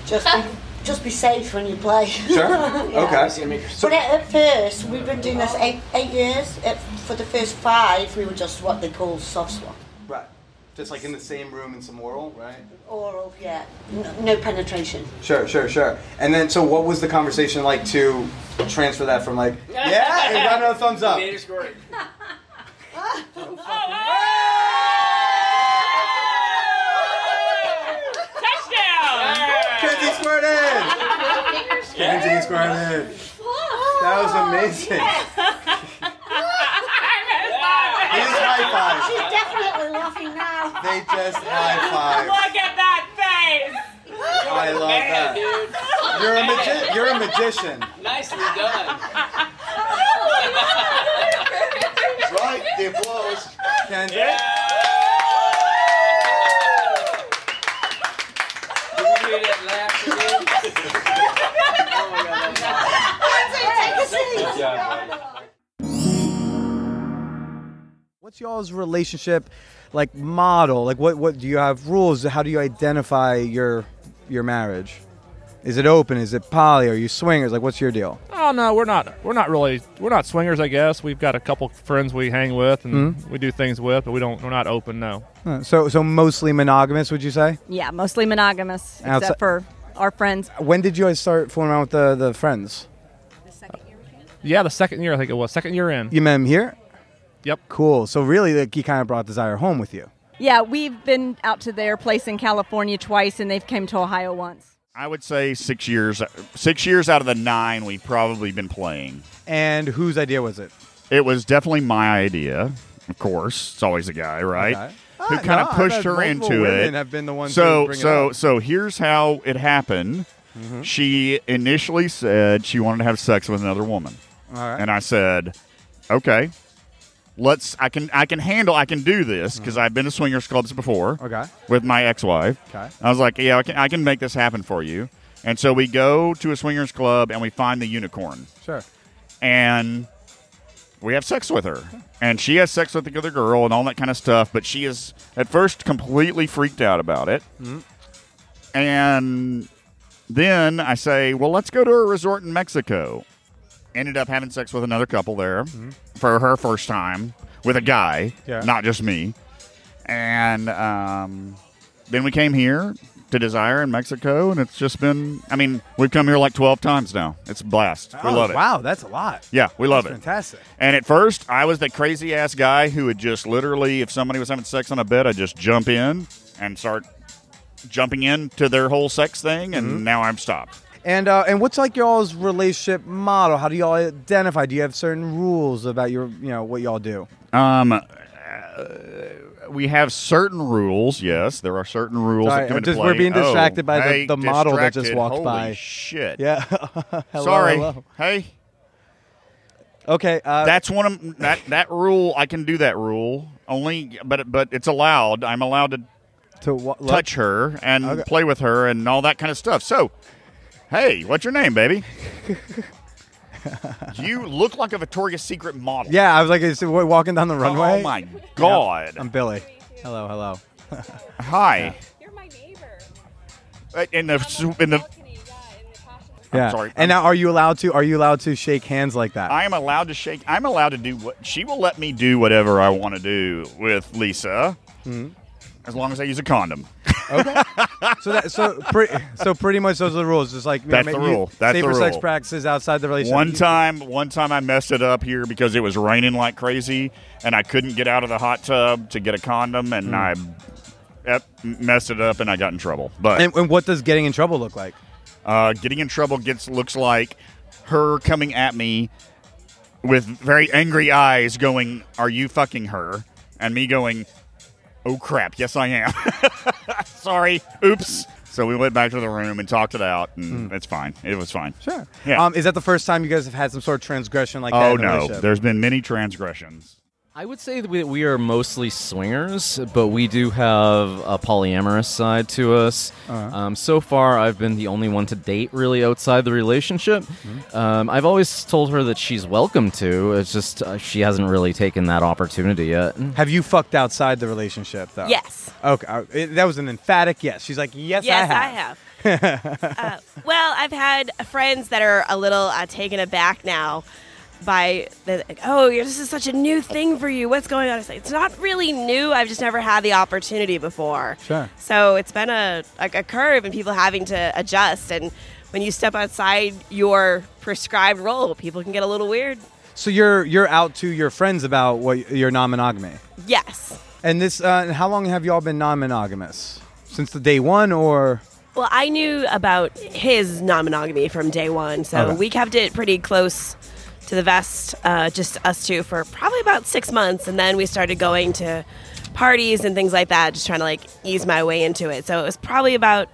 Just be, just be safe when you play. Sure. Okay. but at, at first, we've been doing this eight, eight years. At, for the first five, we were just what they call soft swap. Right. Just like in the same room in some oral, right? Oral, yeah. No, no penetration. Sure, sure, sure. And then, so what was the conversation like to transfer that from like, yeah, and got another thumbs up. Touchdown! Kenzie squared in. Kenzie squared in. That was amazing. He's high five. She's laughing now. They just high five. Look at that face! I love that. You're a magi- You're a magician. Nicely done. right, the applause. Kenzie. Can you hear that laugh again? oh my god, that's awesome. Good job. What's y'all's relationship like model? Like what what do you have rules? How do you identify your your marriage? Is it open? Is it poly? Are you swingers? Like what's your deal? Oh no, we're not. We're not really. We're not swingers. I guess we've got a couple friends we hang with and Mhm. we do things with, but we don't. We're not open. No. Uh, So so mostly monogamous, would you say? Yeah, mostly monogamous, Outside- except for our friends. When did you guys start fooling around with the the friends? Yeah, the second year I think it was. Second year in. You met him here. Yep. Cool. So really, like he kind of brought Desire home with you. Yeah, we've been out to their place in California twice, and they've came to Ohio once. I would say six years. Six years out of the nine, we've probably been playing. And whose idea was it? It was definitely my idea. Of course, it's always a guy, right? Okay. Who Ah, kind no, of I've pushed her multiple into women it. have been the ones so who bring it so up. so here's how it happened. Mhm. She initially said she wanted to have sex with another woman. All right. And I said, "Okay, let's. I can. I can handle. I can do this because I've been to swingers clubs before. Mm-hmm. Okay. With my ex-wife. Okay. I was like, yeah, I can. I can make this happen for you. And so we go to a swingers club and we find the unicorn Sure. and we have sex with her. And she has sex with the other girl and all that kind of stuff. But she is at first completely freaked out about it. Mhm. And then I say, well, let's go to a resort in Mexico. Ended up having sex with another couple there for her first time with a guy, Yeah. not just me. And um, then we came here to Desire in Mexico, and it's just been, I mean, we've come here like 12 times now. It's a blast. we Oh, love it. Wow, that's a lot. Yeah, we love That's it. Fantastic. And at first, I was the crazy ass guy who would just literally, if somebody was having sex on a bed, I'd just jump in and start jumping into their whole sex thing, and Mhm. now I'm stopped. And uh, and what's like y'all's relationship model? How do y'all identify? Do you have certain rules about your you know what y'all do? Um, uh, we have certain rules. Yes, there are certain rules Sorry, that come into just- play. we're being Oh, distracted by the- hey, the model that just walked Holy by. Shit. Yeah. Hello, Sorry. hello. Hey. Okay. Uh, That's one of that that rule. I can do that rule only, but but it's allowed. I'm allowed to to look- touch her and Okay. play with her and all that kind of stuff. So, hey, what's your name, baby? you look like a Victoria's Secret model. Yeah, I was like, is it walking down the runway. Oh my God. I'm Billy. Hello, hello. Hi. You're my neighbor. In the in the. I'm yeah. sorry. And now, are you allowed to? Are you allowed to shake hands like that? I am allowed to shake. I'm allowed to do what she will let me do whatever I want to do with Lisa, Mhm. As long as I use a condom. Okay. so that so pretty so pretty much those are the rules. Just like That's the rule. That's safer the sex rule. practices outside the relationship. One time, one time I messed it up here because it was raining like crazy, and I couldn't get out of the hot tub to get a condom, and I ep- messed it up, and I got in trouble. But And, and what does getting in trouble look like? uh, getting in trouble gets looks like her coming at me with very angry eyes, going, "Are you fucking her?" And me going, "Oh crap, yes I am." Sorry, oops. So we went back to the room and talked it out, and it's fine. It was fine. Sure. Yeah. Um, is that the first time you guys have had some sort of transgression like that? oh no, there's been many transgressions. I would say that we, we are mostly swingers, but we do have a polyamorous side to us. Uh-huh. Um, so far, I've been the only one to date really outside the relationship. Mm-hmm. Um, I've always told her that she's welcome to. It's just uh, she hasn't really taken that opportunity yet. Have you fucked outside the relationship though? Yes. Okay, uh, it- that was an emphatic yes. She's like, yes, yes, I have. I have. uh, well, I've had friends that are a little uh, taken aback now by the like, oh, this is such a new thing for you. What's going on? It's like it's not really new. I've just never had the opportunity before. Sure. So it's been a like a curve and people having to adjust. And when you step outside your prescribed role, people can get a little weird. So you're you're out to your friends about what your non-monogamy. Yes. And this, uh, how long have y'all been non-monogamous? Since the day one, or Well, I knew about his non-monogamy from day one, so Okay. we kept it pretty close to the vest, uh, just us two, for probably about six months, and then we started going to parties and things like that, just trying to like ease my way into it. So it was probably about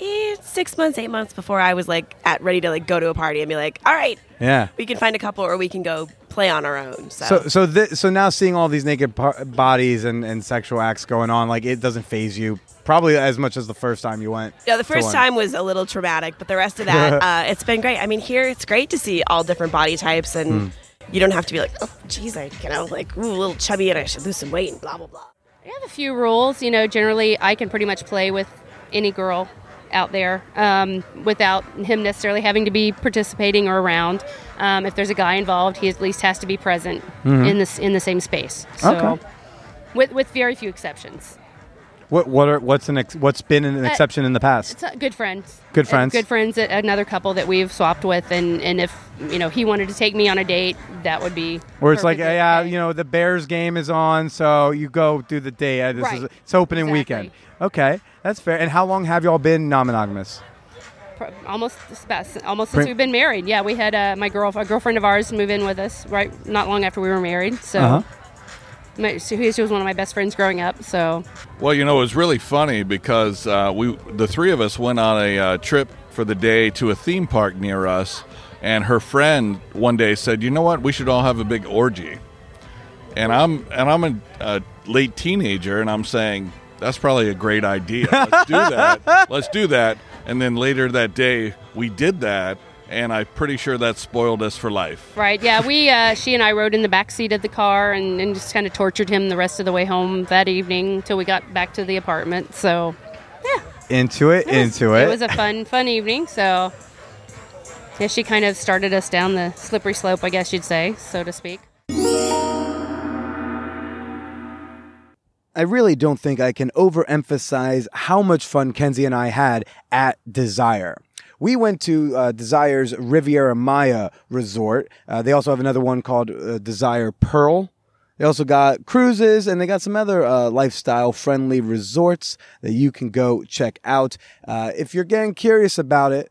eh, six months, eight months before I was like at ready to like go to a party and be like, all right, yeah. we can find a couple or we can go play on our own. So, So so thi- so now seeing all these naked par- bodies and, and sexual acts going on, like it doesn't phase you probably as much as the first time you went. Yeah, the first time was a little traumatic, but the rest of that, uh, it's been great. I mean, here it's great to see all different body types, and Hmm. you don't have to be like, oh, geez, I you know like ooh, a little chubby and I should lose some weight and blah blah blah. I have a few rules. You know, generally I can pretty much play with any girl out there um, without him necessarily having to be participating or around. Um, if there's a guy involved, he at least has to be present Mhm. in this in the same space. So, Okay. with with very few exceptions. What what are what's an ex- what's been an Uh, exception in the past? It's uh, good friends. Good Uh, friends. good friends. uh, Another couple that we've swapped with, and and if you know he wanted to take me on a date, that would be. Where it's like, yeah, you know, the Bears game is on, so you go do the day. Uh, this is it's opening weekend. Okay, that's fair. And how long have y'all been non-monogamous? Almost almost since we've been married. Yeah, we had uh, my girl, a girlfriend of ours, move in with us right not long after we were married. So, Uh-huh. my, so he- she was one of my best friends growing up. So, Well, you know, it was really funny because uh, we, the three of us, went on a uh, trip for the day to a theme park near us, and her friend one day said, "You know what? We should all have a big orgy." And I'm and I'm a, a late teenager, and I'm saying that's probably a great idea. Let's do that. Let's do that. And then later that day, we did that, and I'm pretty sure that spoiled us for life. right, yeah, we uh, she and I rode in the back seat of the car and, and just kind of tortured him the rest of the way home that evening till we got back to the apartment. So, yeah. Into it, into it. it was a fun fun evening. So, yeah, she kind of started us down the slippery slope, I guess you'd say, so to speak. I really don't think I can overemphasize how much fun Kenzie and I had at Desire. We went to uh, Desire's Riviera Maya resort. Uh, they also have another one called uh, Desire Pearl. They also got cruises and they got some other uh, lifestyle friendly resorts that you can go check out. Uh, if you're getting curious about it,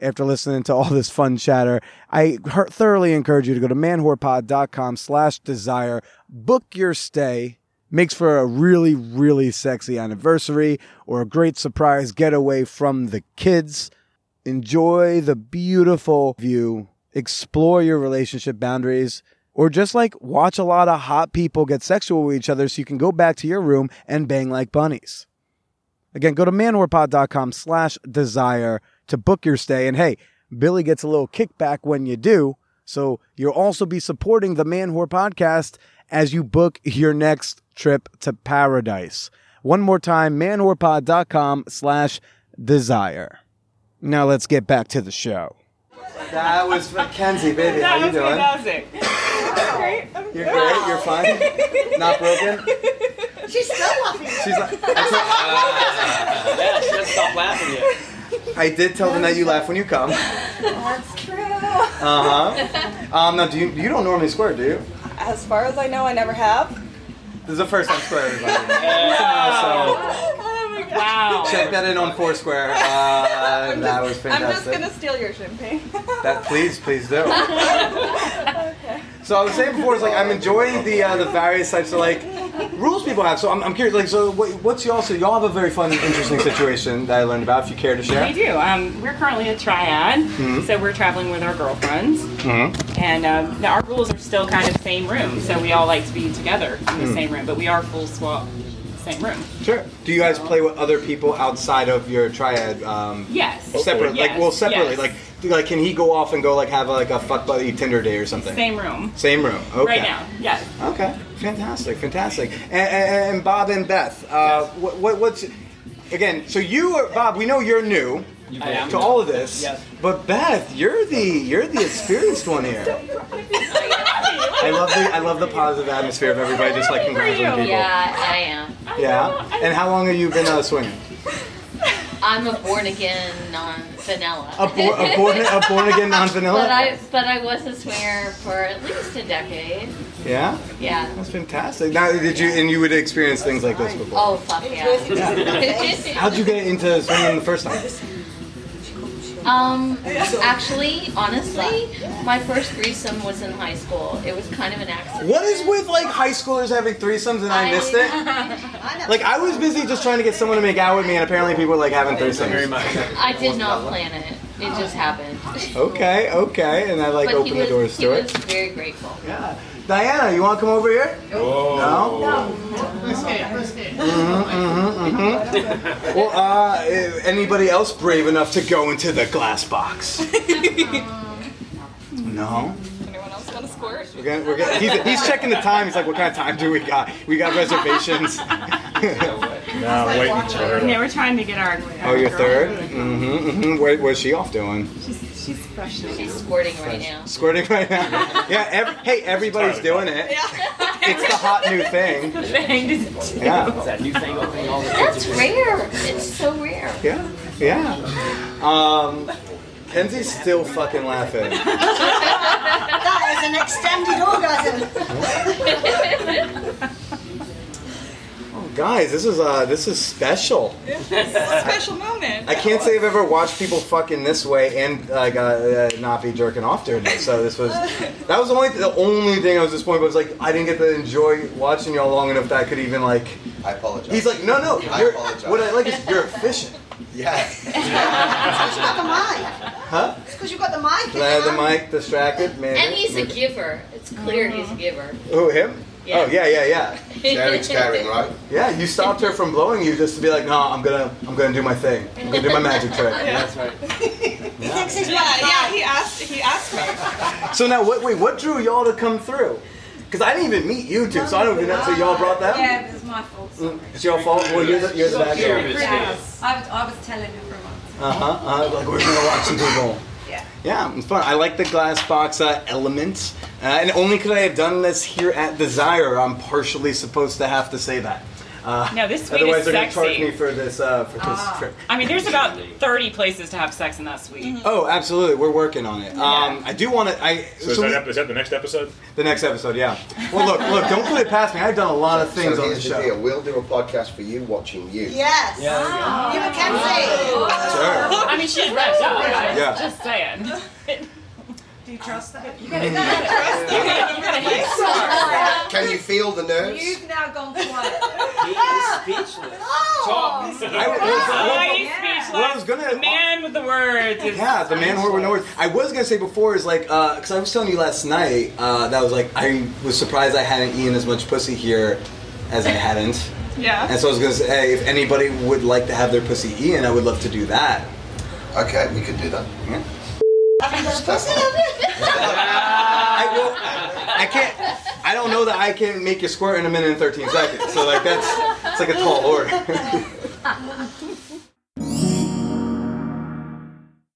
after listening to all this fun chatter, I thoroughly encourage you to go to manwhorepod.com slash desire, book your stay, makes for a really, really sexy anniversary or a great surprise getaway from the kids. Enjoy the beautiful view, explore your relationship boundaries, or just like watch a lot of hot people get sexual with each other so you can go back to your room and bang like bunnies. Again, go to manwhorepod.com slash desire to book your stay. And hey, Billy gets a little kickback when you do. So you'll also be supporting the Man Whore podcast as you book your next trip to paradise. One more time, manwhorepod.com slash desire. Now let's get back to the show. That was Mackenzie, baby. How you doing? Great. You're great. You're fine. Not broken. She's still laughing. She's like, yeah, she doesn't stop laughing yet. I did tell them that you laugh when you come. That's true. Uh huh. Um, no, do you you don't normally squirt, do you? As far as I know, I never have. This is the first time square, everybody. Oh my god. Wow. Check that in on Foursquare. Uh, that was fantastic. I'm just gonna steal your champagne. That please, please do. So I was saying before, it's like I'm enjoying the uh, the various types of like rules people have. So I'm, I'm curious, like, so what, what's y'all? So y'all have a very fun, interesting situation that I learned about. If you care to share. We do. Um, we're currently a triad, Mhm. so we're traveling with our girlfriends. Mhm. And um, now our rules are still kind of same room, so we all like to be together in the Hmm. same room. But we are full swap, same room. Sure. Do you guys play with other people outside of your triad? Um, Yes. Separate, like well, separately. yes. Like, like, can he go off and go like have like a fuck buddy Tinder day or something? Same room. Same room. Okay. Right now. Yes. Okay. Fantastic. Fantastic. And, and, and Bob and Beth, uh, what, what, what's again? So you are Bob. We know you're new I am. to all of this, Yes. but Beth, you're the you're the experienced one here. I love the I love the positive atmosphere of everybody just like congratulating people. Yeah, I am. Yeah. And how long have you been uh, swinging? I'm a born again non vanilla. A, bo- a born a born again non vanilla. But I but I was a swinger for at least a decade. Yeah. Yeah. That's fantastic. Now, did you and you would experience things like this before? Oh fuck yeah. How'd you get into swinging the first time? Um, actually, honestly, my first threesome was in high school. It was kind of an accident. What is with like high schoolers having threesomes and I missed it? Like I was busy just trying to get someone to make out with me, and apparently people were like having threesomes. Very much. I did not plan it. It just happened. Okay, okay, and I like but opened was, the doors to it. was very grateful. Yeah. Diana, you want to come over here? No. Mhm, mhm, mhm. Well, uh, eh, anybody else brave enough to go into the glass box? No. Anyone else want to squirt? We're gonna, we're gonna, he's, he's checking the time. He's like, "What kind of time do we got? We got reservations." No, waiting for her. Yeah, we're trying to get our. oh, your third? Mm-hmm. mm-hmm. What, what's she off doing? She's she's fresh. She's squirting right now. Squirting right now. Yeah. Every, hey, everybody's doing it. It's the hot new thing. Yeah. It's that new thing opening all the That's rare. It's so rare. Yeah. Yeah. Um, Kenzie's still fucking laughing. That is an extended orgasm. Guys, this is uh, this is special. It's a special moment. I can't say I've ever watched people fucking this way and like uh, uh, not be jerking off during it. So this was that was the only the only thing I was disappointed. But was like I didn't get to enjoy watching y'all long enough that I could even like. I apologize. He's like, no, no. I apologize. what I like is you're efficient. Yeah. It's because you've got the mic. Huh? It's because you've got the mic. Can I have the mic distracted, man? And he's a giver. It's clear he's a giver. Who him? Yeah. Oh yeah, yeah, yeah. Sharing's caring, right? Yeah, you stopped her from blowing you just to be like, no, I'm gonna, I'm gonna do my thing. I'm gonna do my magic trick. Yeah. that's right. He thinks he's Yeah, yeah. He asked. He asked me. So now, what? Wait, what drew y'all to come through? Because I didn't even meet you two, so I don't even know. So y'all brought them? Yeah, it was my fault. Mm, It's your fault. Well, you're the, you're the bad Yeah, guy. I was, I was telling you for a month. Uh huh. Uh, like we're gonna watch some people. Yeah. Yeah, it's fun. I like the glass box uh, element, uh, and only could I have done this here at Desire. I'm partially supposed to have to say that. Uh, No, this suite Otherwise, is they're gonna charge sexy. me for this uh, for this trip. I mean, there's about 30 places to have sex in that suite. Oh, absolutely. We're working on it. Um, I do want to. I So, is, we- that, ep- is that the next episode? the next episode. Yeah. Well, look, look. Don't put it past me. I've done a lot of things so on the show. deal. We'll do a podcast for you watching you. Yes. Yeah, You Mackenzie. Sure. I mean, she's wrapped up, guys. Yeah. Just saying. Do you trust that? You gotta- you gotta trust it. You gotta- you gotta. Can you feel the nerves? You've now gone quiet. He is speechless. Talk. Oh, he's speechless. Well, I was gonna- the man with the words. Is Yeah, the man with no words. I was gonna say before is like, because I was telling you last night uh, that was like I was surprised I hadn't eaten as much pussy here as I hadn't. Yeah. And so I was gonna say, hey, if anybody would like to have their pussy eaten, I would love to do that. Okay, we could do that. Yeah. Haven't got a pussy, have you? I will. I can't. I don't know that I can make you squirt in a minute and 13 seconds. So like that's it's like a tall order.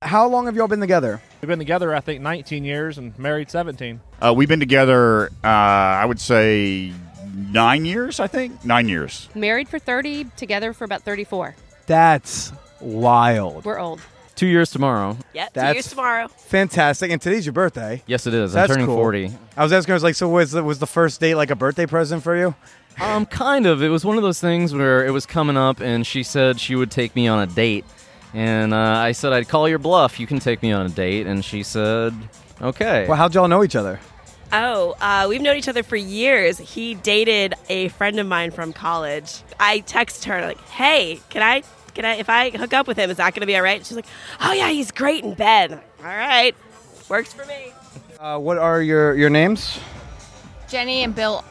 How long have y'all been together? We've been together, I think, 19 years and married 17. Uh, we've been together, uh, I would say, nine years, I think. Nine years. Married for 30, together for about 34. That's wild. We're old. Two years tomorrow. Yeah, two That's- years tomorrow. Fantastic. And today's your birthday. Yes, it is. That's I'm turning cool. 40. I was asking, I was like, so was the, was the first date like a birthday present for you? Um, kind of. It was one of those things where it was coming up, and she said she would take me on a date, and uh, I said I'd call your bluff. You can take me on a date, and she said, okay. Well, how'd y'all know each other? Oh, uh, we've known each other for years. He dated a friend of mine from college. I texted her like, "Hey, can I, can I, if I hook up with him, is that going to be all right?" And she's like, "Oh yeah, he's great in bed." All right, works for me. Uh, what are your your names? Jenny and Bill,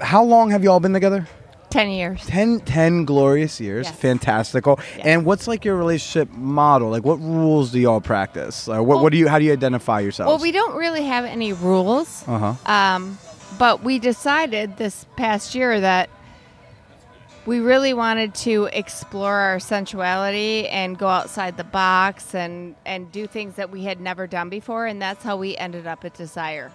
How long have you all been together? 10 years. 10, 10 glorious years. Yes. Fantastical. And what's like your relationship model? Like what rules do y'all practice? Uh, what, what do you how do you identify yourselves? Well, we don't really have any rules. Uh-huh. Um, but we decided this past year that we really wanted to explore our sensuality and go outside the box and, and do things that we had never done before. And that's how we ended up at Desire.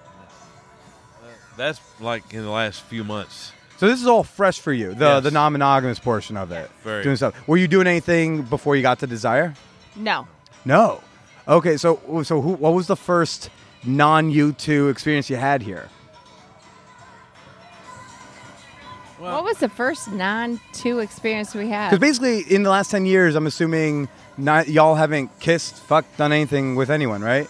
That's like in the last few months. So this is all fresh for you, the Yes. the non-monogamous portion of it. Very. Doing stuff. Were you doing anything before you got to Desire? No. No. Okay, so so who, what was the first non U two experience you had here? What was the first non 2 experience we had? Because basically, in the last ten years, I'm assuming not y'all haven't kissed, fucked, done anything with anyone, right?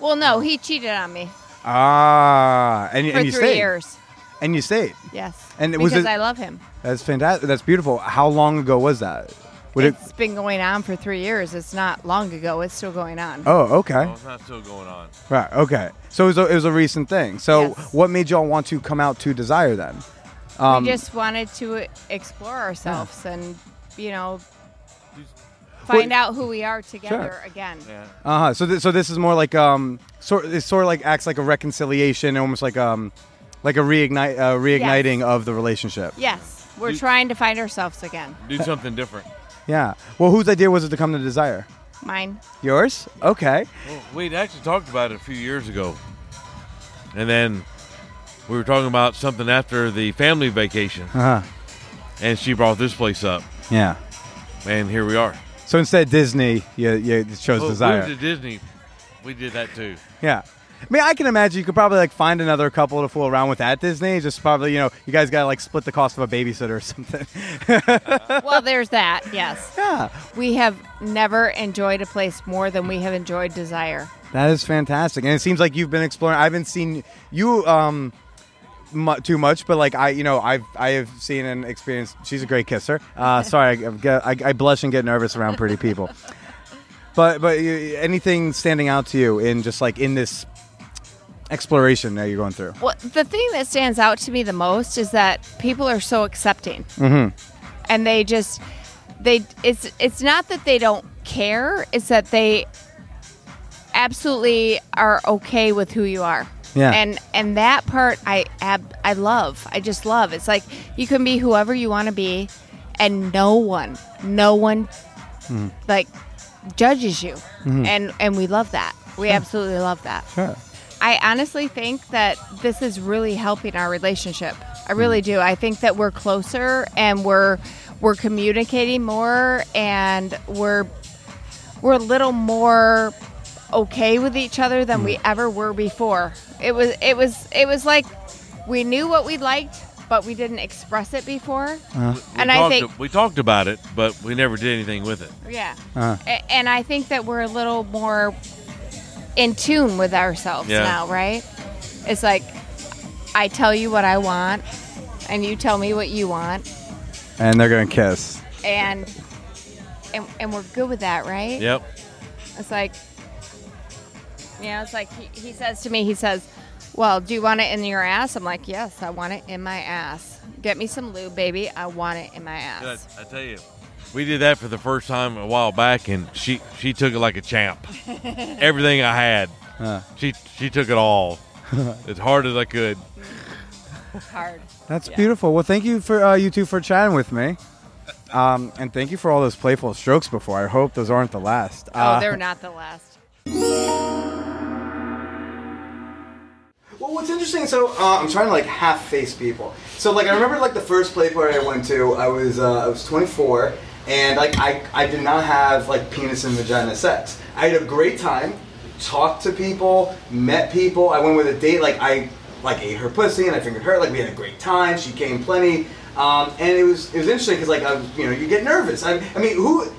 Well, no, he cheated on me Ah, and, you- for and you three stayed. years. And you stayed. Yes. And it because was it- I love him. That's fantastic. That's beautiful. How long ago was that? Would it? It's been going on for three years. It's not long ago. It's still going on. Oh, okay. No, it's not still going on. Right. Okay. So it was a, it was a recent thing. So what made y'all want to come out to Desire then? Um, we just wanted to explore ourselves and, you know, find out who we are together again. Uh huh. So th- so this is more like um sort it sort of like acts like a reconciliation, almost like um like a reignite uh, reigniting of the relationship. Yes, we're trying to find ourselves again. Do something different. Yeah. Well, whose idea was it to come to Desire? Mine. Yours? Okay. Well, we'd actually talked about it a few years ago, and then we were talking about something after the family vacation, Uh huh. and she brought this place up, Yeah. and here we are. So instead of Disney, you you chose Well, Desire. We went Disney. We did that too. Yeah. I mean, I can imagine you could probably like find another couple to fool around with at Disney. Just probably, you know, you guys got to like split the cost of a babysitter or something. well, there's that. Yes. Yeah. We have never enjoyed a place more than we have enjoyed Desire. That is fantastic, and it seems like you've been exploring. I haven't seen you um mu- too much, but like I, you know, I've I have seen and experienced. She's a great kisser. Uh, sorry, I, I, I blush and get nervous around pretty people. But but you, anything standing out to you in just like in this exploration that you're going through? Well, the thing that stands out to me the most is that people are so accepting. Mm-hmm. and they just they it's it's not that they don't care it's that they absolutely are okay with who you are Yeah. and and that part i ab, i love i just love it's like you can be whoever you want to be and no one no one Mhm. like judges you Mhm. and and we love that we Sure. absolutely love that Sure. I honestly think that this is really helping our relationship. I really do. I think that we're closer and we're we're communicating more and we're we're a little more okay with each other than we ever were before. It was it was it was like we knew what we liked, but we didn't express it before. We And I think we talked about it, but we never did anything with it. yeah. Uh. A- and I think that we're a little more in tune with ourselves Yeah. now, right? It's like I tell you what I want and you tell me what you want And they're gonna kiss. and and, and we're good with that, right? Yep. It's like yeah, it's like he, he says to me, he says, Well, do you want it in your ass? I'm like, Yes, I want it in my ass. Get me some lube, baby. I want it in my ass. I, I tell you, we did that for the first time a while back, and she she took it like a champ. Everything I had, Huh. she she took it all as hard as I could. Hard. That's beautiful. Well, thank you for uh, you two for chatting with me, um, and thank you for all those playful strokes before. I hope those aren't the last. Oh, Uh, they're not the last. Well, what's interesting, so uh, I'm trying to like half face people. So like I remember like the first play party I went to, I was uh, I was 24, and like I I did not have like penis and vagina sex. I had a great time, talked to people, met people. I went with a date. Like I like ate her pussy and I fingered her. Like we had a great time. She came plenty, um, and it was it was interesting because like I, you know you get nervous. I, I mean who.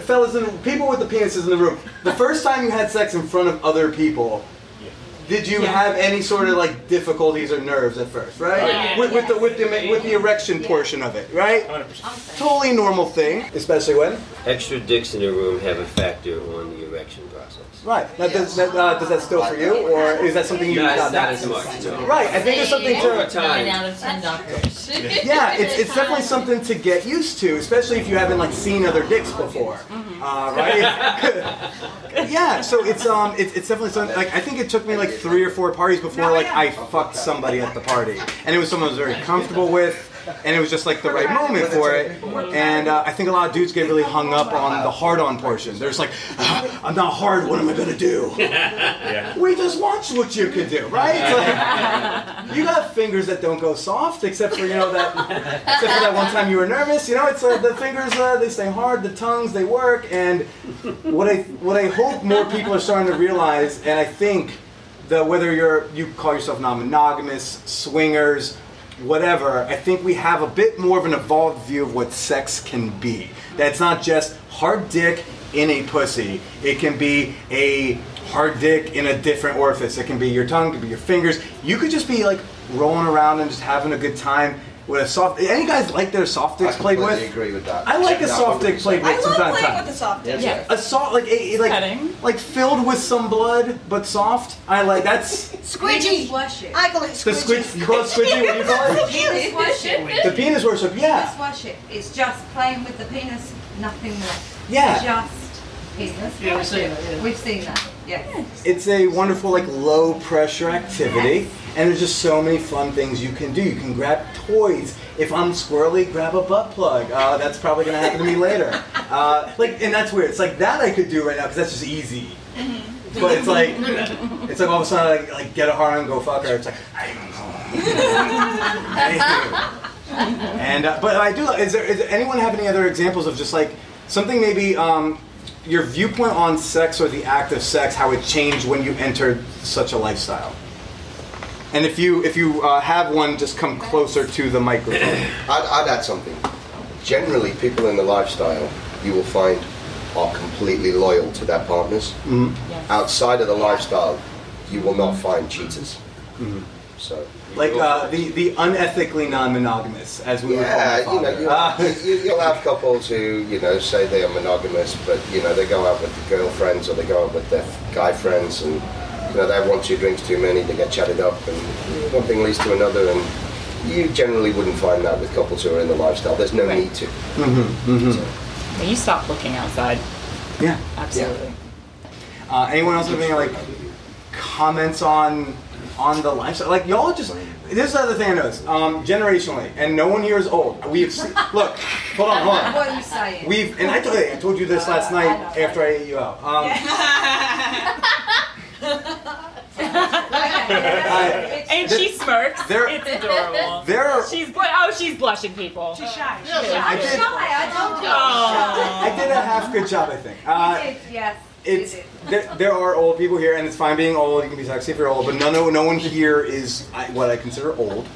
Fellas, and people with the penises in the room. The first time you had sex in front of other people, did you have any sort of like difficulties or nerves at first, right? Oh, yeah. With, with the with the with the erection portion of it, right? 100, Totally normal thing, especially when. Extra dicks in the room have a factor on the erection process. Right. Now, does, that, uh, does that still for you, or is that something you? Not- got not as to? much, no. Right. I think it's something to. Nine out of ten doctors. Yeah, it's, it's definitely something to get used to, especially if you haven't like seen other dicks before, uh, right? yeah, so it's um, it's, it's definitely something. Like I think it took me like three or four parties before like I fucked somebody at the party, and it was someone I was very comfortable with. And it was just like the right moment for it. And uh, I think a lot of dudes get really hung up on the hard-on portion. They're just like, "Ah, I'm not hard. What am I gonna do? We just watched what you could do, right? Like, you got fingers that don't go soft, except for you know that, except for that one time you were nervous. You know, it's uh, the fingers uh, they stay hard, the tongues they work, and what I what I hope more people are starting to realize, and I think that whether you're you call yourself non-monogamous, swingers, whatever, I think we have a bit more of an evolved view of what sex can be. That it's not just hard dick in a pussy. It can be a hard dick in a different orifice. It can be your tongue, it can be your fingers. You could just be like rolling around and just having a good time with a soft. Any guys like their soft dicks I played with? I agree with that. I like a soft dick played with I love playing time. with the soft dick. Yeah. A soft, like a, like like filled with some blood, but soft. I like that's Squidgy. I call it the squidgy. squid. You call it squidgy? What do you call it? Penis worship. The penis worship. Yeah. Penis worship. It's just playing with the penis, nothing more. Yeah. Just penis Yeah, we've seen that, yeah. We've seen that. Yeah. It's a wonderful like low pressure activity, and there's just so many fun things you can do. You can grab toys. If I'm squirrely, grab a butt plug. Uh, that's probably gonna happen to me later. Uh, like, and that's weird. It's like that I could do right now because that's just easy. But it's like, it's like all of a sudden like, like get a hard on, go fuck her. It's like I don't know. And uh, but I do. Is there, is there anyone have any other examples of just like something maybe um, your viewpoint on sex or the act of sex, how it changed when you entered such a lifestyle? And if you if you uh, have one, just come closer to the microphone. I'd, I'd add something. Generally, people in the lifestyle you will find are completely loyal to their partners. Mhm. Outside of the lifestyle, you will not find cheaters. Mhm. So, Like uh, the the unethically non-monogamous, as we yeah, would call you know, you, Uh, you, you'll have couples who you know say they are monogamous, but you know they go out with the girlfriends or they go out with their guy friends, and you know they have one two drinks too many, they get chatted up, and one thing leads to another, and you generally wouldn't find that with couples who are in the lifestyle. There's no need to. Mm-hmm, mm-hmm. You stop looking outside. Yeah. Absolutely. Uh, anyone else have any like comments on on the lifestyle? Like y'all just this is the other thing I noticed. Um, generationally, and no one here is old. We've se- look. Hold on, hold on. What are you saying? We've and I told you, I told you this last night after I ate you out. Um, and she smirks. There- it's adorable. there are- she's bl- oh, she's blushing, people. She's shy. She's I did- Oh. I did a half good job, I think. Uh, yes. It's there, there are old people here, and it's fine being old. You can be sexy if you're old, but no, no, no one here is what I consider old.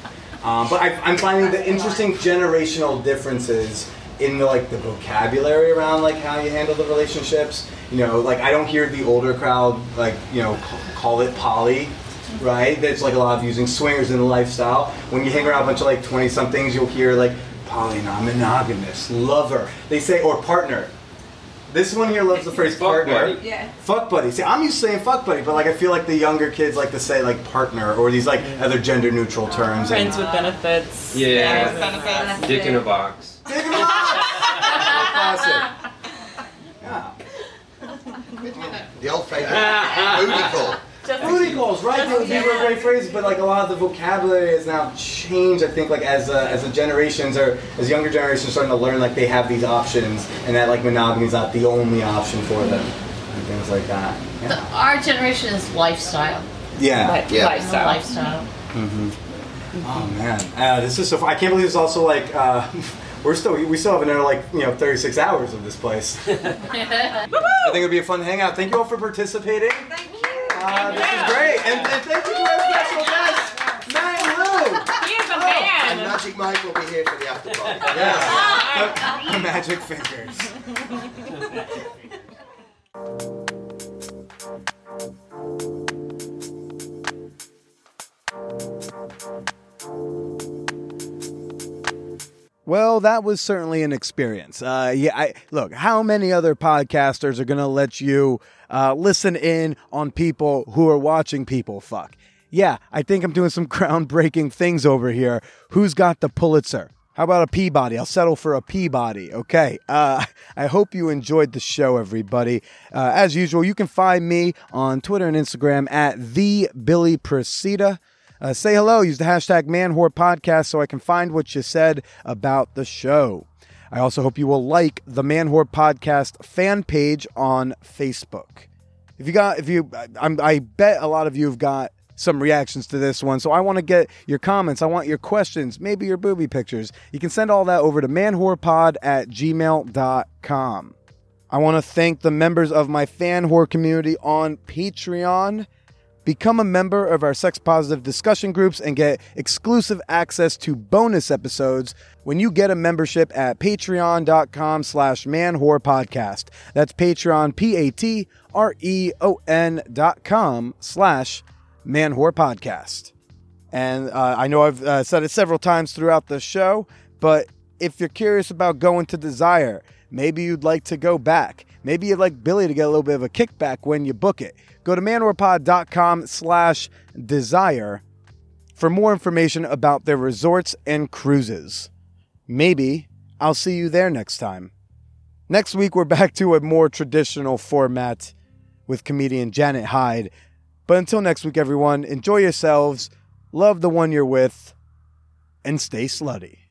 Um, but I, I'm finding the interesting generational differences in the like the vocabulary around like how you handle the relationships. You know, like I don't hear the older crowd like you know call it poly. Right, that's like a lot of using swingers in the lifestyle. When you hang around a bunch of like twenty somethings, you'll hear like poly, non-monogamous, lover. They say or partner. This one here loves the phrase partner. buddy. Yeah. Fuck buddy. See, I'm used to saying fuck buddy, but like I feel like the younger kids like to say like partner or these like other gender neutral terms. and- Friends with benefits. Yeah. Friends with benefits. Dick in a box. Dick in a box. Classic. The old favorite booty call. Booty calls, right? Those these were great phrases, but like a lot of the vocabulary has now changed. I think like as uh, as the generations or as younger generations starting to learn like they have these options and that like monogamy is not the only option for them and things like that. The, our generation is lifestyle. Yeah. Like, Yeah. Lifestyle. Lifestyle. hmm Oh man, uh, this is so. Fun. I can't believe it's also like uh, we're still we still have another like you know 36 hours of this place. I think it'd be a fun hangout. Thank you all for participating. Thank you. Uh, this is great, and, and thank you to our special guest, Matt Lou. He is a And man. Magic Mike will be here for the after party. Yes. the, the magic fingers. Well, that was certainly an experience. Uh, yeah, I, look, how many other podcasters are going to let you uh, listen in on people who are watching people fuck? Yeah, I think I'm doing some groundbreaking things over here. Who's got the Pulitzer? How about a Peabody? I'll settle for a Peabody. Okay. Uh, I hope you enjoyed the show, everybody. Uh, as usual, you can find me on Twitter and Instagram at the Billy Procida. Uh, say hello. Use the hashtag ManWhore Podcast so I can find what you said about the show. I also hope you will like the Man Whore Podcast fan page on Facebook. If you got, if you, I'm, I bet a lot of you have got some reactions to this one. So I want to get your comments. I want your questions, maybe your booby pictures. You can send all that over to manwhorepod at gmail.com. I want to thank the members of my fan whore community on Patreon. Become a member of our sex positive discussion groups and get exclusive access to bonus episodes when you get a membership at patreon.com slash manwhorepodcast. That's Patreon, P-A-T-R-E-O-N dot com slash Man Podcast. And uh, I know I've uh, said it several times throughout the show, but if you're curious about going to Desire, maybe you'd like to go back. Maybe you'd like Billy to get a little bit of a kickback when you book it. Go to manwhorepod.com slash desire for more information about their resorts and cruises. Maybe I'll see you there next time. Next week, we're back to a more traditional format with comedian Janet Hyde. But until next week, everyone, enjoy yourselves, love the one you're with, and stay slutty.